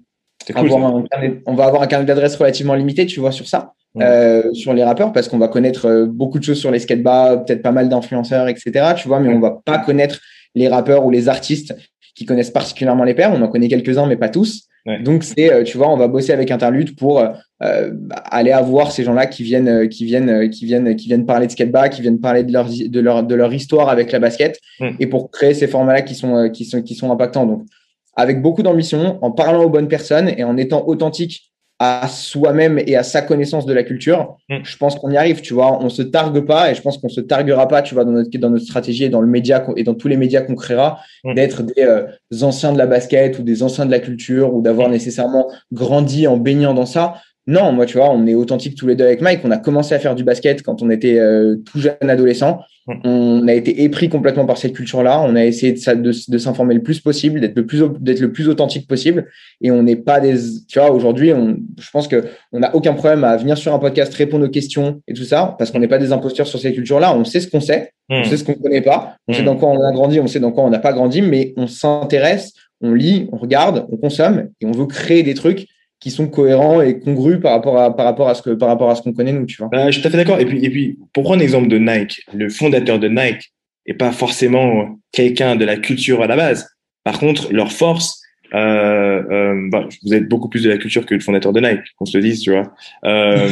avoir, un carnet, on va avoir un carnet d'adresses relativement limité, tu vois, sur ça, euh, sur les rappeurs, parce qu'on va connaître euh, beaucoup de choses sur les skatebas, peut-être pas mal d'influenceurs, etc., tu vois, mais on va pas connaître les rappeurs ou les artistes qui connaissent particulièrement les pairs. On en connaît quelques-uns, mais pas tous. Donc c'est, tu vois, on va bosser avec Interlude pour euh, aller avoir ces gens-là qui viennent, qui viennent, qui viennent, qui viennent parler de skateba, qui viennent parler de leur, de leur, de leur histoire avec la basket, et pour créer ces formats-là qui sont, qui sont, qui sont impactants. Donc avec beaucoup d'ambition, en parlant aux bonnes personnes et en étant authentique à soi-même et à sa connaissance de la culture, mm. je pense qu'on y arrive, tu vois. On se targue pas et je pense qu'on se targuera pas, tu vois, dans notre, dans notre stratégie et dans le média et dans tous les médias qu'on créera, mm. d'être des euh, anciens de la basket ou des anciens de la culture ou d'avoir mm. nécessairement grandi en baignant dans ça. Non, moi, tu vois, on est authentique tous les deux avec Mike. On a commencé à faire du basket quand on était euh, tout jeune adolescent. On a été épris complètement par cette culture-là. On a essayé de, de, s'informer le plus possible, d'être le plus d'être le plus authentique possible. Et on n'est pas des, tu vois, aujourd'hui, je pense que on n'a aucun problème à venir sur un podcast, répondre aux questions et tout ça, parce qu'on n'est pas des imposteurs sur cette culture-là. On sait ce qu'on sait, on mm. sait ce qu'on connaît pas, on sait mm. dans quoi on a grandi, on sait dans quoi on n'a pas grandi, mais on s'intéresse, on lit, on regarde, on consomme et on veut créer des trucs qui sont cohérents et congrus par rapport à par rapport à ce que par rapport à ce qu'on connaît nous tu vois. Euh, je suis tout à fait d'accord et puis et puis pour prendre l'exemple de Nike, le fondateur de Nike et pas forcément quelqu'un de la culture à la base. Par contre, leur force, euh, euh, bah, vous êtes beaucoup plus de la culture que le fondateur de Nike, qu'on se le dise, tu vois. Euh,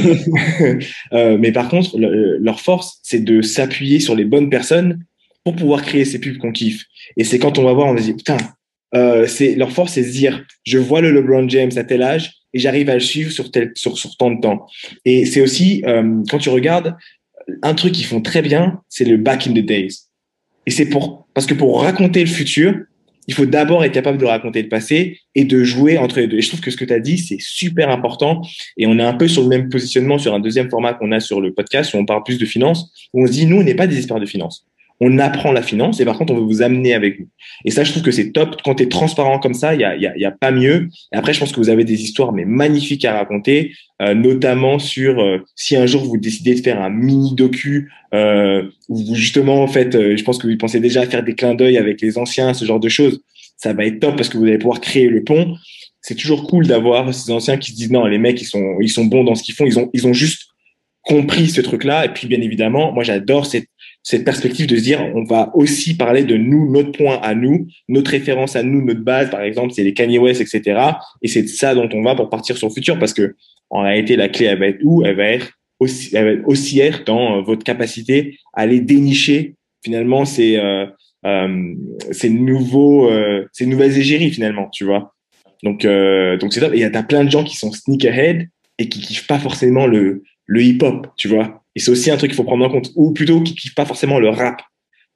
euh mais par contre, leur force, c'est de s'appuyer sur les bonnes personnes pour pouvoir créer ces pubs qu'on kiffe. Et c'est quand on va voir, on va dire, putain, euh, c'est leur force, c'est dire, je vois le LeBron James à tel âge et j'arrive à le suivre sur tel, sur, sur tant de temps. Et c'est aussi, euh, quand tu regardes, un truc qu'ils font très bien, c'est le back in the days. Et c'est pour, parce que pour raconter le futur, il faut d'abord être capable de raconter le passé et de jouer entre les deux. Et je trouve que ce que tu as dit, c'est super important. Et on est un peu sur le même positionnement sur un deuxième format qu'on a sur le podcast où on parle plus de finance, où on se dit, nous, on n'est pas des experts de finance on apprend la finance et par contre, on veut vous amener avec nous. Et ça, je trouve que c'est top. Quand tu es transparent comme ça, il y a, y, a, y a, pas mieux. Après, je pense que vous avez des histoires mais magnifiques à raconter, euh, notamment sur euh, si un jour vous décidez de faire un mini docu euh, où vous justement, en fait, euh, je pense que vous pensez déjà à faire des clins d'œil avec les anciens, ce genre de choses. Ça va être top parce que vous allez pouvoir créer le pont. C'est toujours cool d'avoir ces anciens qui se disent non, les mecs, ils sont, ils sont bons dans ce qu'ils font. Ils ont, ils ont juste compris ce truc-là. Et puis, bien évidemment, moi, j'adore cette cette perspective de se dire on va aussi parler de nous, notre point à nous, notre référence à nous, notre base, par exemple, c'est les Kanye West, etc. Et c'est de ça dont on va pour partir sur le futur parce que en réalité, la clé, elle va être où? Elle va être aussi, elle va être aussi être dans euh, votre capacité à aller dénicher finalement ces, euh, euh, ces nouveaux, euh, ces nouvelles égéries finalement, tu vois. Donc, euh, donc c'est top. Et il y a plein de gens qui sont sneakerhead et qui kiffent pas forcément le, le hip-hop, tu vois. Et c'est aussi un truc qu'il faut prendre en compte. Ou plutôt qui kiffent pas forcément le rap.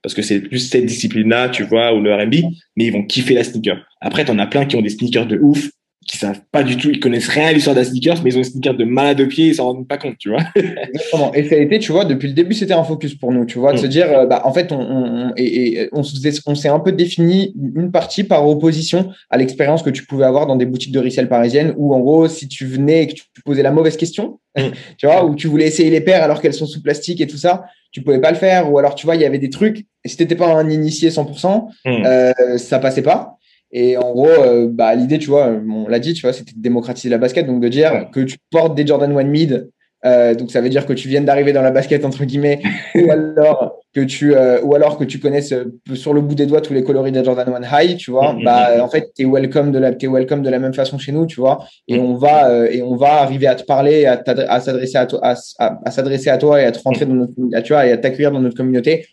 Parce que c'est plus cette discipline-là, tu vois, ou le R&B, mais ils vont kiffer la sneaker. Après, t'en as plein qui ont des sneakers de ouf, qui savent pas du tout, ils connaissent rien à l'histoire de la sneakers, mais ils ont des sneakers de malade de pied, ils s'en rendent pas compte, tu vois. Exactement. Et ça a été, tu vois, depuis le début, c'était un focus pour nous, tu vois, de se mm. dire, euh, bah, en fait, on, on, et, on, on s'est un peu défini une partie par opposition à l'expérience que tu pouvais avoir dans des boutiques de resell parisiennes, où en gros, si tu venais et que tu posais la mauvaise question, mm. tu vois, où tu voulais essayer les paires alors qu'elles sont sous plastique et tout ça, tu pouvais pas le faire, ou alors, tu vois, il y avait des trucs, et si t'étais pas un initié 100%, mm. euh, ça passait pas. Et en gros, euh, bah, l'idée, tu vois, on l'a dit, tu vois, c'était de démocratiser la basket, donc de dire que tu portes des Jordan 1 mid, euh, donc ça veut dire que tu viennes d'arriver dans la basket entre guillemets, ou alors que tu, euh, ou alors que tu connaisses euh, sur le bout des doigts tous les coloris des Jordan 1 High, tu vois, mm-hmm. bah en fait t'es welcome de la, es welcome de la même façon chez nous, tu vois, et on va euh, et on va arriver à te parler, à, s'adresser à toi, à, à, s'adresser à toi et à te rentrer dans notre, tu vois, et à t'accueillir dans notre communauté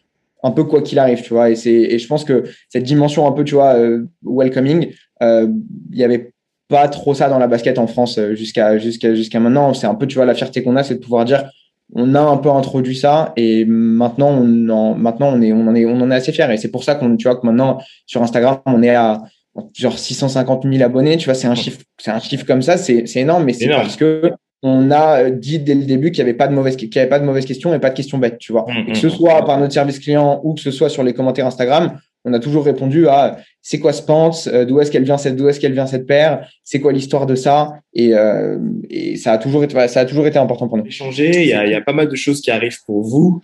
un peu quoi qu'il arrive, tu vois. Et c'est, et je pense que cette dimension un peu, tu vois, euh, welcoming, il euh, y avait pas trop ça dans la basket en France euh, jusqu'à jusqu'à jusqu'à maintenant. C'est un peu, tu vois, la fierté qu'on a, c'est de pouvoir dire, on a un peu introduit ça et maintenant on en, maintenant on est on en est on en est assez fier. Et c'est pour ça qu'on, tu vois, que maintenant sur Instagram on est à genre 650 000 abonnés. Tu vois, c'est un chiffre, c'est un chiffre comme ça, c'est c'est énorme, mais c'est parce que on a euh, dit dès le début qu'il n'y avait pas de mauvaise qu'il avait pas de mauvaise question et pas de questions bêtes, tu vois. Mm, que ce mm, soit mm. par notre service client ou que ce soit sur les commentaires Instagram, on a toujours répondu à c'est quoi ce pants, euh, d'où est-ce qu'elle vient cette d'où est-ce qu'elle vient cette paire, c'est quoi l'histoire de ça? Et, euh, et, ça a toujours été ça a toujours été important pour nous. Échanger, il y a, y pas mal de choses qui arrivent pour vous.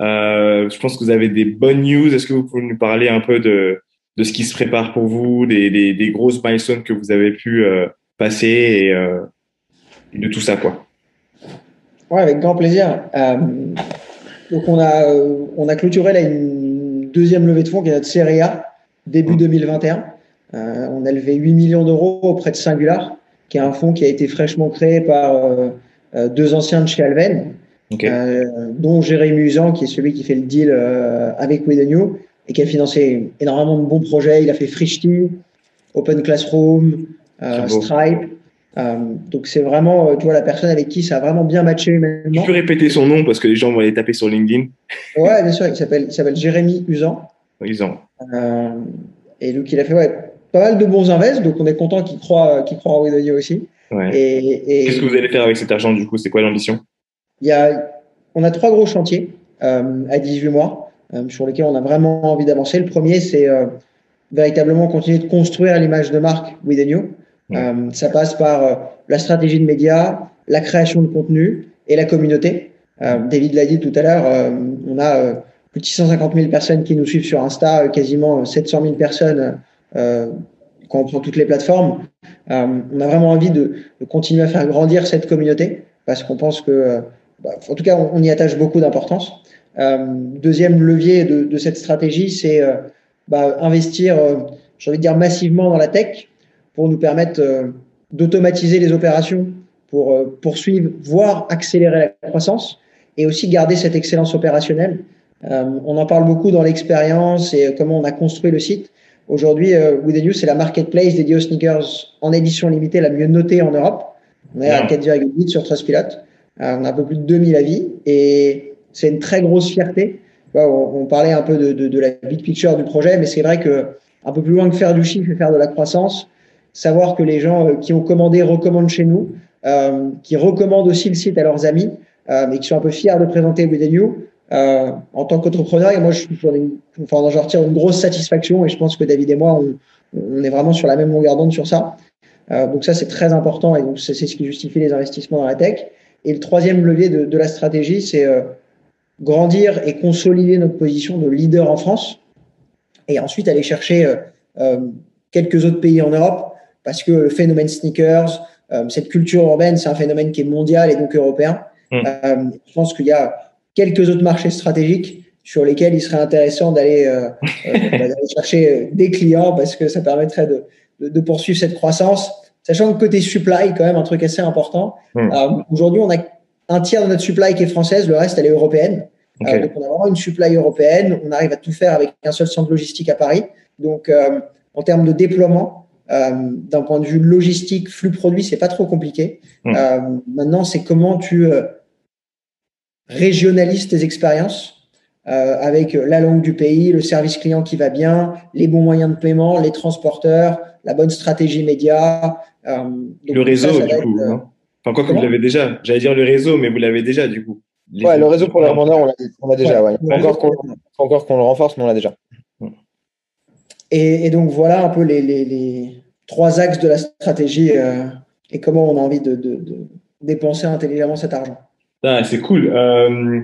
Euh, je pense que vous avez des bonnes news. Est-ce que vous pouvez nous parler un peu de de ce qui se prépare pour vous, des des, des grosses milestones que vous avez pu euh, passer et de tout ça, quoi. Ouais, avec grand plaisir. Euh, donc on a, euh, on a clôturé là une deuxième levée de fonds qui est notre série A début 2021. Mmh. Euh, on a levé 8 millions d'euros auprès de Singular, qui est un fonds qui a été fraîchement créé par deux anciens de chez Alven, okay. dont Jérémy Usan, qui est celui qui fait le deal avec Wedenio et qui a financé énormément de bons projets. Il a fait Frishti, Open Classroom, Stripe. Euh, donc c'est vraiment, euh, tu vois, la personne avec qui ça a vraiment bien matché humainement. Tu peux répéter son nom parce que les gens vont aller taper sur LinkedIn. Ouais, bien sûr, il s'appelle, Jérémy Usan. Usan. Euh, et donc il a fait ouais, pas mal de bons invests, donc on est content qu'il croit, qu'il croit en Widonia aussi. Ouais. Et, et Qu'est-ce que vous allez faire avec cet argent du coup? C'est quoi l'ambition? Il y a, on a trois gros chantiers euh, à 18 mois sur lesquels on a vraiment envie d'avancer. Le premier, c'est véritablement continuer de construire l'image de marque Widenio. Euh, ça passe par euh, la stratégie de médias, la création de contenu et la communauté. Euh, David l'a dit tout à l'heure, on a plus de 650 000 personnes qui nous suivent sur Insta, quasiment 700 000 personnes quand on prend toutes les plateformes. on a vraiment envie de, de, continuer à faire grandir cette communauté parce qu'on pense que, bah, en tout cas, on, on y attache beaucoup d'importance. deuxième levier de, de cette stratégie, c'est bah, investir, j'ai envie de dire, massivement dans la tech pour nous permettre d'automatiser les opérations, pour poursuivre, voire accélérer la croissance, et aussi garder cette excellence opérationnelle. on en parle beaucoup dans l'expérience et comment on a construit le site. Aujourd'hui, euh, With c'est la marketplace dédiée aux sneakers en édition limitée la mieux notée en Europe. On est à 4,8 sur Trustpilot. Euh, on a un peu plus de 2000 avis et c'est une très grosse fierté. on, parlait un peu de, de, de, la big picture du projet, mais c'est vrai que un peu plus loin que faire du chiffre et faire de la croissance, savoir que les gens euh, qui ont commandé recommandent chez nous, euh, qui recommandent aussi le site à leurs amis, euh, et qui sont un peu fiers de présenter With euh, en tant qu'entrepreneur, et moi, je, enfin, j'en retire une grosse satisfaction et je pense que David et moi, on, est vraiment sur la même longueur d'onde sur ça. Donc ça, c'est très important et donc c'est ce qui justifie les investissements dans la tech. Et le troisième levier de, la stratégie, c'est grandir et consolider notre position de leader en France et ensuite aller chercher quelques autres pays en Europe parce que le phénomène sneakers, euh, cette culture urbaine, c'est un phénomène qui est mondial et donc européen. Mmh. je pense qu'il y a quelques autres marchés stratégiques sur lesquels il serait intéressant d'aller euh, euh, chercher des clients parce que ça permettrait de, de, de, poursuivre cette croissance. Sachant que côté supply, quand même, un truc assez important. Euh, Aujourd'hui, on a un tiers de notre supply qui est française, le reste, elle est européenne. Okay. Euh, donc, on a vraiment une supply européenne. On arrive à tout faire avec un seul centre logistique à Paris. Donc, euh, en termes de déploiement, d'un point de vue logistique, flux produit, c'est pas trop compliqué. Hmm. maintenant, c'est comment tu régionalise tes expériences euh, avec la langue du pays, le service client qui va bien, les bons moyens de paiement, les transporteurs, la bonne stratégie média. Euh, le réseau, du coup. Euh, enfin, quoi que vous l'avez déjà. J'allais dire le réseau, mais vous l'avez déjà, du coup. ouais, le réseau pour les revendeurs, on l'a déjà. Ouais. Ouais. Encore qu'on le renforce, mais on l'a déjà. Et, et, donc, voilà un peu les, les, les trois axes de la stratégie euh, et comment on a envie de, de, de dépenser intelligemment cet argent. Ah, c'est cool. Euh,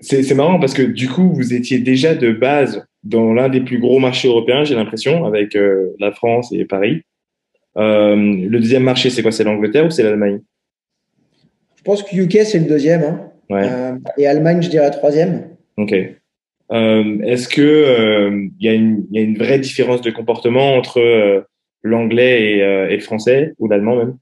c'est marrant parce que du coup, vous étiez déjà de base dans l'un des plus gros marchés européens, j'ai l'impression, avec euh, la France et Paris. Le deuxième marché, c'est quoi? C'est l'Angleterre ou c'est l'Allemagne? Je pense que UK, c'est le deuxième. Hein. Ouais. Et Allemagne, je dirais troisième. Ok. Euh, Est-ce que il y, y, a une vraie différence de comportement entre l'anglais et, le français ou l'allemand même?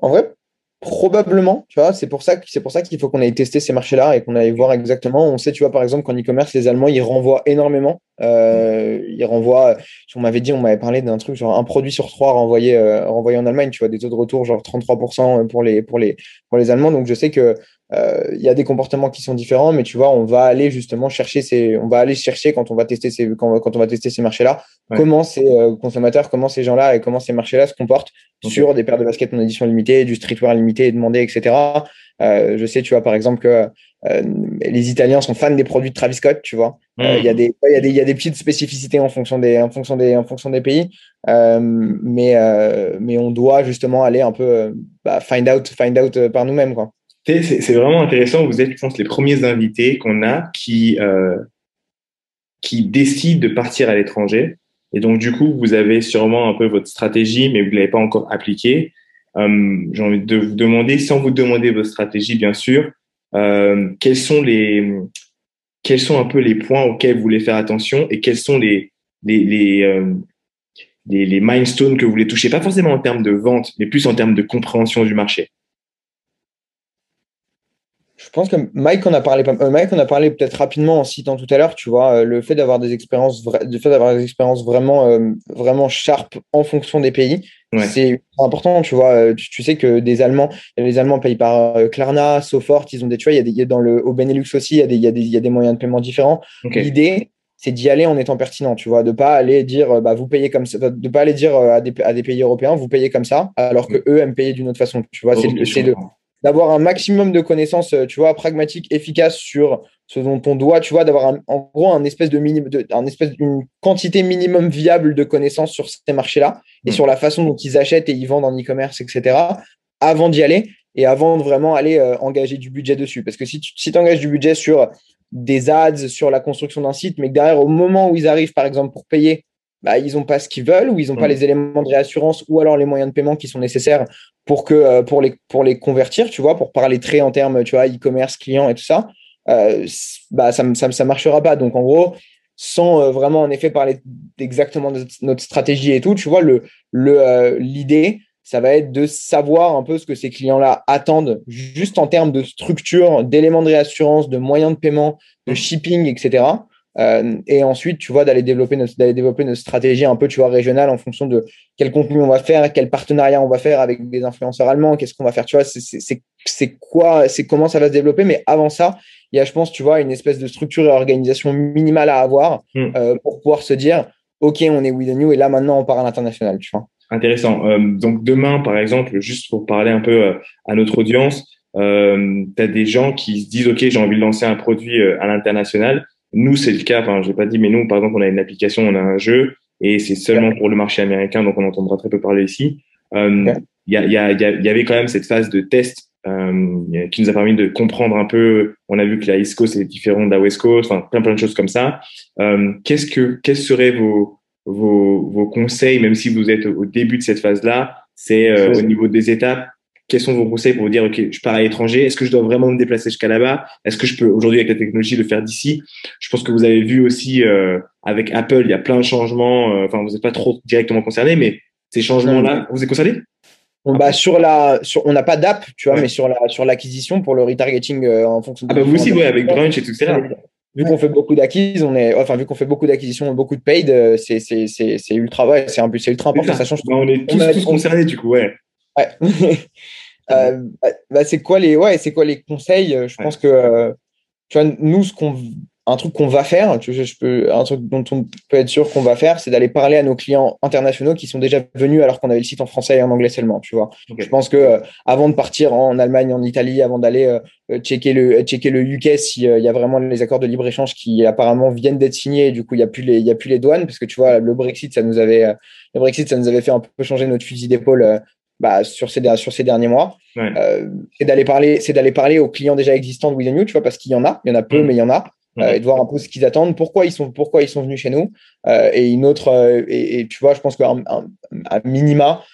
En vrai, Probablement, tu vois, c'est pour ça c'est pour ça qu'il faut qu'on aille tester ces marchés-là et qu'on aille voir exactement. On sait, tu vois, par exemple, qu'en e-commerce, les Allemands, ils renvoient énormément. Euh, ils renvoient. On m'avait dit, on m'avait parlé d'un truc genre un produit sur trois renvoyé, euh, renvoyé en Allemagne. Tu vois, des taux de retour genre 33% pour les pour les pour les Allemands. Donc je sais que euh, il y a des comportements qui sont différents, mais tu vois, on va aller justement chercher ces, on va aller chercher quand on va tester ces, quand, quand on va tester ces marchés-là, ouais. comment ces euh, consommateurs, comment ces gens-là et comment ces marchés-là se comportent okay. sur des paires de baskets en édition limitée, du streetwear limité, demandé, etc. Euh, je sais, tu vois, par exemple que euh, les Italiens sont fans des produits de Travis Scott, tu vois. Il mmh. y a des, il y a des, il y a des petites spécificités en fonction des, en fonction des, en fonction des pays, mais mais on doit justement aller un peu bah, find out, find out par nous-mêmes, quoi. C'est vraiment intéressant. Vous êtes, je pense, les premiers invités qu'on a qui, euh, qui décident de partir à l'étranger. Et donc, du coup, vous avez sûrement un peu votre stratégie, mais vous ne l'avez pas encore appliquée. Euh, J'ai envie de vous demander, sans vous demander votre stratégie, bien sûr, euh, quels sont les quels sont un peu les points auxquels vous voulez faire attention et quels sont les les les, euh, les, les milestones que vous voulez toucher, pas forcément en termes de vente, mais plus en termes de compréhension du marché. Je pense que Mike en a parlé, euh, Mike en a parlé peut-être rapidement en citant tout à l'heure, tu vois, euh, le fait d'avoir des expériences, le fait d'avoir des expériences vraiment, euh, vraiment sharp en fonction des pays, ouais. c'est important, tu vois. Euh, tu, tu, sais que des Allemands, les Allemands payent par euh, Klarna, Sofort, ils ont des, tu vois, il y a des, y a dans le, au Benelux aussi, il y a des, il y a des, il y a des moyens de paiement différents. Okay. L'idée, c'est d'y aller en étant pertinent, tu vois, de pas aller dire, bah, vous payez comme ça, de pas aller dire à des, à des pays européens, vous payez comme ça, alors que eux aiment payer d'une autre façon, tu vois. Oh, c'est de d'avoir un maximum de connaissances, euh, tu vois, pragmatiques, efficaces sur ce dont on doit, tu vois, d'avoir en gros un espèce de minimum, de, un espèce d'une quantité minimum viable de connaissances sur ces marchés-là et mmh. sur la façon dont ils achètent et ils vendent en e-commerce, etc. Avant d'y aller et avant de vraiment aller euh, engager du budget dessus. Parce que si tu si engages du budget sur des ads, sur la construction d'un site, mais que derrière, au moment où ils arrivent, par exemple, pour payer, bah, ils n'ont pas ce qu'ils veulent ou ils n'ont pas les éléments de réassurance ou alors les moyens de paiement qui sont nécessaires pour, que, euh, pour, les, pour les convertir, tu vois, pour parler très en termes, tu vois, e-commerce, client et tout ça, euh, bah, ça ne ça, ça marchera pas. Donc, en gros, sans euh, vraiment, en effet, parler exactement de notre stratégie et tout, tu vois, le, le, l'idée, ça va être de savoir un peu ce que ces clients-là attendent, juste en termes de structure, d'éléments de réassurance, de moyens de paiement, de shipping, etc. Euh, et ensuite, tu vois, d'aller développer notre, d'aller développer notre stratégie un peu, tu vois, régionale en fonction de quel contenu on va faire, quel partenariat on va faire avec des influenceurs allemands, qu'est-ce qu'on va faire, tu vois, c'est quoi, c'est comment ça va se développer. Mais avant ça, il y a, je pense, tu vois, une espèce de structure et organisation minimale à avoir hmm. euh, pour pouvoir se dire, OK, on est with the new et là, maintenant, on part à l'international, tu vois. Intéressant. Euh, donc, demain, par exemple, juste pour parler un peu à notre audience, tu as des gens qui se disent, OK, j'ai envie de lancer un produit à l'international nous, c'est le cas. Enfin, j'ai pas dit, mais nous, par exemple, on a une application, on a un jeu, et c'est seulement pour le marché américain, donc on entendra très peu parler ici. Euh, il y, a, y, a, y, avait quand même cette phase de test euh, qui nous a permis de comprendre un peu. On a vu que la East Coast est différente de la West Coast, enfin plein plein de choses comme ça. Euh, qu'est-ce que quels seraient vos, vos vos conseils, même si vous êtes au début de cette phase-là, c'est euh, au niveau des étapes? Quels sont vos conseils pour vous dire, OK, je pars à l'étranger, est-ce que je dois vraiment me déplacer jusqu'à là-bas? Est-ce que je peux aujourd'hui avec la technologie le faire d'ici? Je pense que vous avez vu aussi euh, avec Apple, il y a plein de changements, euh, enfin vous n'êtes pas trop directement concerné, mais ces changements-là, vous êtes concerné? Bah, sur la, sur, on n'a pas d'app, tu vois, mais sur la, sur l'acquisition pour le retargeting euh, en fonction. De ah bah vous aussi, ouais, avec Brunch et tout ça. Vu qu'on fait beaucoup d'acquises, on est, enfin vu qu'on fait beaucoup d'acquisitions, beaucoup de paid, c'est c'est c'est ultra, ouais, c'est un c'est ultra important. Ça change. Bah, on est tous, tous concernés du coup, ouais. Ouais. Euh, bah, bah, c'est quoi les ouais, c'est quoi les conseils Je pense que euh, tu vois, nous, ce qu'on un truc qu'on va faire, tu je peux, un truc dont on peut être sûr qu'on va faire, c'est d'aller parler à nos clients internationaux qui sont déjà venus alors qu'on avait le site en français et en anglais seulement. Tu vois, je pense que euh, avant de partir en Allemagne, en Italie, avant d'aller checker le checker le UK s'il y a vraiment les accords de libre échange qui apparemment viennent d'être signés, du coup il y a plus les il y a plus les douanes parce que tu vois le Brexit ça nous avait le Brexit ça nous avait fait un peu changer notre fusil d'épaule bah, sur, ces, sur ces derniers mois. Euh, c'est d'aller parler, c'est d'aller parler aux clients déjà existants de With You, tu vois, parce qu'il y en a, il y en a peu, mm. mais il y en a. Euh, et de voir un peu ce qu'ils attendent, pourquoi ils sont, pourquoi ils sont venus chez nous. Euh, et une autre, et, tu vois, je pense qu'à un, minima,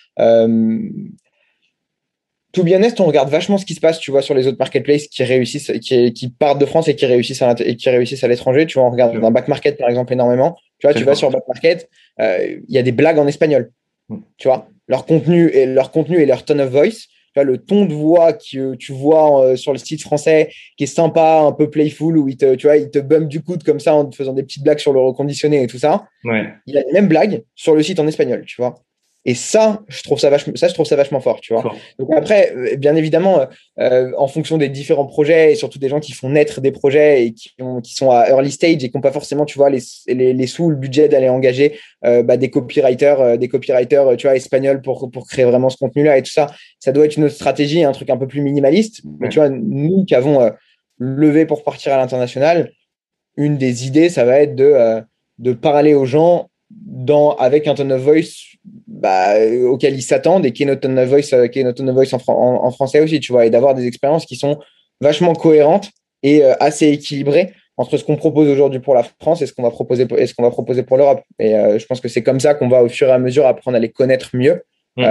tout bien est, on regarde vachement ce qui se passe, tu vois, sur les autres marketplaces qui réussissent, qui, qui partent de France et qui réussissent à, et qui réussissent à l'étranger. Tu vois, on regarde dans back market par exemple énormément. Tu vois, tu vas sur back market, il y a des blagues en espagnol. Mm. Tu vois, leur contenu et leur contenu et leur tone of voice. Tu vois, le ton de voix que tu vois euh, sur le site français, qui est sympa, un peu playful, où il te, tu vois, il te bump du coude comme ça en te faisant des petites blagues sur le reconditionné et tout ça. Ouais. Il a les mêmes blagues sur le site en espagnol, tu vois. Et ça, je trouve ça vachement, ça, je trouve ça vachement fort, tu vois. Donc après, euh, bien évidemment, euh, en fonction des différents projets et surtout des gens qui font naître des projets et qui, qui sont à early stage et qui n'ont pas forcément, tu vois, les, les, les sous, le budget d'aller engager euh, bah, des copywriters, euh, des copywriters, tu vois, espagnols pour, pour créer vraiment ce contenu-là et tout ça, ça doit être une autre stratégie, un truc un peu plus minimaliste. Mais tu vois, nous qui avons levé pour partir à l'international, une des idées, ça va être de, de parler aux gens dans, avec un tone of voice bah, auquel ils s'attendent et qui est notre tone of voice, euh, qui est notre tone of voice en, en, français aussi, tu vois, et d'avoir des expériences qui sont vachement cohérentes et euh, assez équilibrées entre ce qu'on propose aujourd'hui pour la France et ce qu'on va proposer pour, et ce qu'on va proposer pour l'Europe. Et euh, je pense que c'est comme ça qu'on va au fur et à mesure apprendre à les connaître mieux. Mmh.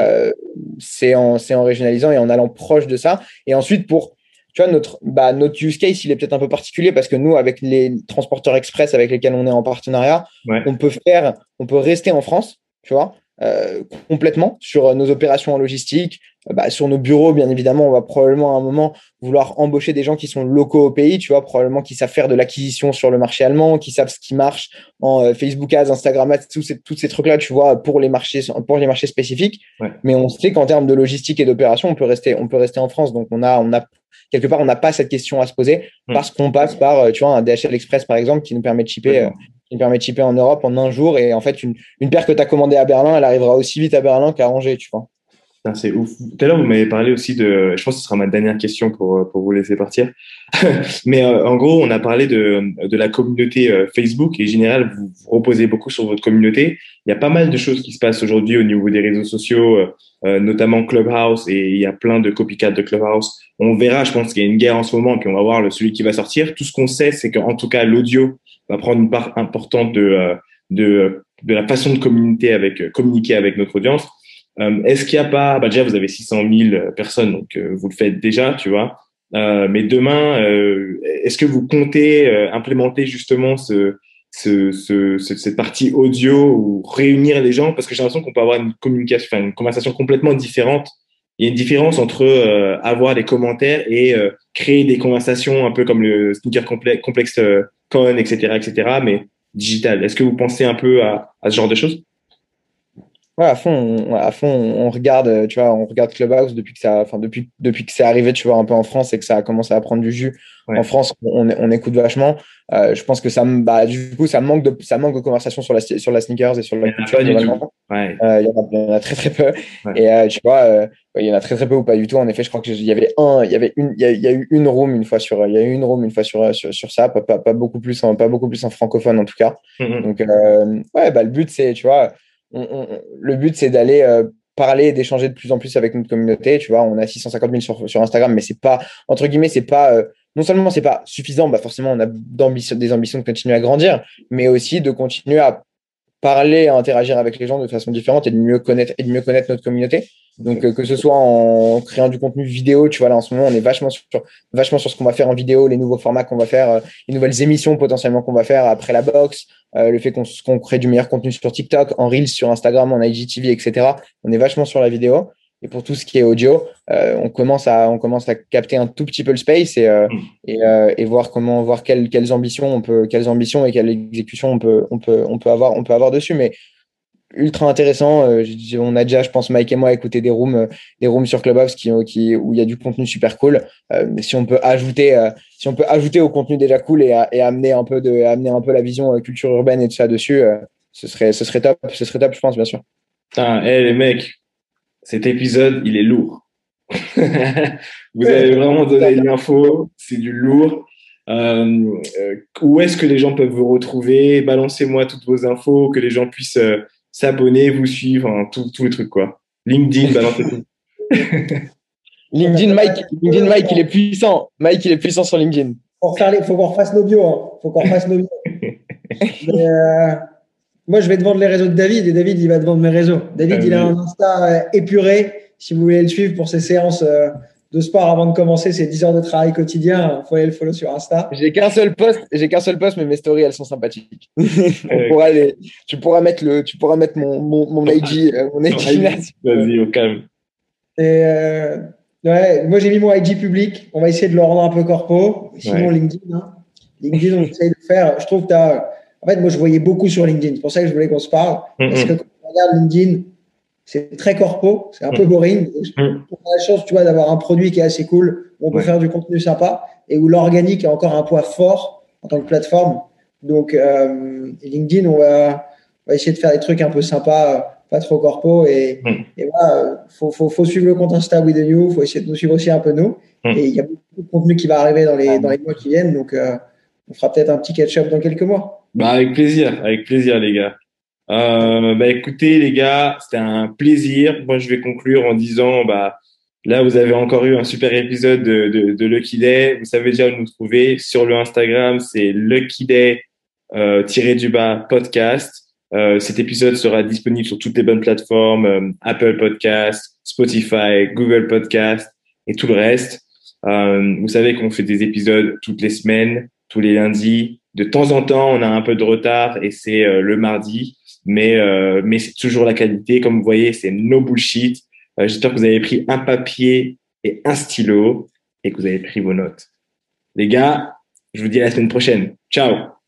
c'est en, en régionalisant et en allant proche de ça. Et ensuite, pour tu vois, notre, bah, notre use case, il est peut-être un peu particulier parce que nous, avec les transporteurs express avec lesquels on est en partenariat, on peut faire, on peut rester en France, tu vois, euh, complètement sur nos opérations en logistique, euh, bah, sur nos bureaux, bien évidemment, on va probablement à un moment vouloir embaucher des gens qui sont locaux au pays, tu vois, probablement qui savent faire de l'acquisition sur le marché allemand, qui savent ce qui marche en euh, Facebook Ads, Instagram Ads, tous ces, tous ces trucs-là, tu vois, pour les marchés, pour les marchés spécifiques. Mais on sait qu'en termes de logistique et d'opération, on peut rester, on peut rester en France. Donc on a, on a quelque part, on n'a pas cette question à se poser hmm. parce qu'on passe par, euh, tu vois, un DHL Express, par exemple, qui nous permet de shipper, euh, qui nous permet de shipper en Europe en un jour. Et en fait, une, une paire que tu as commandée à Berlin, elle arrivera aussi vite à Berlin qu'à Angers, tu vois. C'est ouf. Tout à l'heure, vous m'avez parlé aussi de, je pense que ce sera ma dernière question pour, euh, pour vous laisser partir. Mais en gros, on a parlé de, de la communauté Facebook et en général, vous, vous reposez beaucoup sur votre communauté. Il y a pas mal de choses qui se passent aujourd'hui au niveau des réseaux sociaux, notamment Clubhouse et il y a plein de copycats de Clubhouse on verra, je pense qu'il y a une guerre en ce moment, puis on va voir celui qui va sortir. Tout ce qu'on sait, c'est qu'en tout cas, l'audio va prendre une part importante de, euh, de, de la façon de communiquer avec, communiquer avec notre audience. Euh, est-ce qu'il n'y a pas, bah déjà vous avez 600 000 personnes, donc euh, vous le faites déjà, tu vois. Euh, mais demain, est-ce que vous comptez implémenter justement ce, ce, ce, cette partie audio ou réunir les gens? Parce que j'ai l'impression qu'on peut avoir une communication, une conversation complètement différente. Il y a une différence entre avoir des commentaires et créer des conversations un peu comme le sneaker complexe, complexe con, etc., etc., mais digital. Est-ce que vous pensez un peu à, à ce genre de choses? Ouais, à fond, on, à fond, on regarde, tu vois, on regarde Clubhouse depuis que ça, enfin depuis depuis que c'est arrivé, tu vois, un peu en France et que ça a commencé à prendre du jus. En France, on, on écoute vachement. Euh, je pense que ça, bah, du coup, ça manque de, ça manque de conversation sur la sur la sneakers et sur la culture. Il y, euh, y, en a très très peu. Et euh, tu vois, euh, il y en a très très peu ou pas du tout. En effet, je crois qu'il y avait un, il y avait une, il y, a, eu une room une fois sur, il y a eu une room une fois sur sur, sur ça, pas, pas, pas beaucoup plus en, pas beaucoup plus en francophone en tout cas. Mm-hmm. Donc ouais, bah le but c'est, tu vois le but, c'est d'aller euh, parler et d'échanger de plus en plus avec notre communauté. Tu vois, on a 650 000 sur, Instagram, mais c'est pas, entre guillemets, c'est pas, euh, non seulement c'est pas suffisant, bah forcément, on a des ambitions de continuer à grandir, mais aussi de continuer à parler, à interagir avec les gens de façon différente et de mieux connaître, et de mieux connaître notre communauté. Donc, euh, que ce soit en créant du contenu vidéo, tu vois, là, en ce moment, on est vachement sur, vachement sur ce qu'on va faire en vidéo, les nouveaux formats qu'on va faire, euh, les nouvelles émissions potentiellement qu'on va faire après la boxe, euh, le fait qu'on crée du meilleur contenu sur TikTok, en Reels, sur Instagram, en IGTV, etc. On est vachement sur la vidéo. Et pour tout ce qui est audio, on commence à on commence à capter un tout petit peu le space et mm. et, et, voir comment voir quelles, quelles ambitions on peut quelles ambitions et quelle exécution on peut on peut on peut avoir on peut avoir dessus. Mais ultra intéressant. Euh, on a déjà, je pense, Mike et moi, écouté des rooms, euh, des rooms sur Clubhouse qui, qui, où il y a du contenu super cool. Euh, si on peut ajouter, si on peut ajouter au contenu déjà cool et, et, amener un peu de, amener un peu la vision culture urbaine et tout ça dessus, ce serait, ce serait top. Ce serait top, je pense, bien sûr. Putain, hey, les mecs, cet épisode, il est lourd. Vous avez vraiment donné l'info, c'est du lourd. Euh, où est-ce que les gens peuvent vous retrouver? Balancez-moi toutes vos infos, que les gens puissent s'abonner, vous suivre, hein, tout, tout le truc, quoi. LinkedIn, balancez tout. LinkedIn, Mike, LinkedIn, Mike, il est puissant. Mike, il est puissant sur LinkedIn. Il faut qu'on refasse nos bios. Hein. faut qu'on refasse nos bios. Euh, moi, je vais te vendre les réseaux de David et David, il va te vendre mes réseaux. David, il a un Insta euh, épuré. Si vous voulez le suivre pour ses séances euh, de sport avant de commencer, c'est 10 heures de travail quotidien. Il faut aller le follow sur Insta. J'ai qu'un seul post, j'ai qu'un seul post, mais mes stories, elles sont sympathiques. tu pourras mettre le, tu pourras mettre mon, mon, mon IG, euh, mon Vas-y, au calme. Et euh, ouais, moi, j'ai mis mon IG public. On va essayer de le rendre un peu corpo. Sinon, LinkedIn, hein. LinkedIn, on essaye de le faire. Je trouve que tu as, en fait, moi, je voyais beaucoup sur LinkedIn. C'est pour ça que je voulais qu'on se parle. Parce que quand on regarde LinkedIn, c'est très corpo, c'est un peu mm. boring. Mm. On a la chance, tu vois, d'avoir un produit qui est assez cool, où on peut faire du contenu sympa et où l'organique a encore un poids fort en tant que plateforme. Donc, euh, LinkedIn, on va, essayer de faire des trucs un peu sympas, pas trop corpo. Et, mm. et voilà, faut, faut, faut, suivre le compte Insta with the new, faut essayer de nous suivre aussi un peu nous. Et il y a beaucoup de contenu qui va arriver dans les, dans les mois qui viennent. Donc, euh, on fera peut-être un petit catch-up dans quelques mois. Bah, avec plaisir, avec plaisir, les gars. Euh, bah écoutez les gars, c'était un plaisir. Moi je vais conclure en disant bah là vous avez encore eu un super épisode de, de, de Lucky Day. Vous savez déjà où nous trouver sur le Instagram, c'est Lucky Day euh, tiré du bas podcast. Euh, cet épisode sera disponible sur toutes les bonnes plateformes euh, Apple Podcast, Spotify, Google Podcast et tout le reste. Euh, vous savez qu'on fait des épisodes toutes les semaines, tous les lundis. De temps en temps, on a un peu de retard et c'est euh, le mardi mais euh, mais c'est toujours la qualité. Comme vous voyez, c'est no bullshit. Euh, j'espère que vous avez pris un papier et un stylo et que vous avez pris vos notes. Les gars, je vous dis à la semaine prochaine. Ciao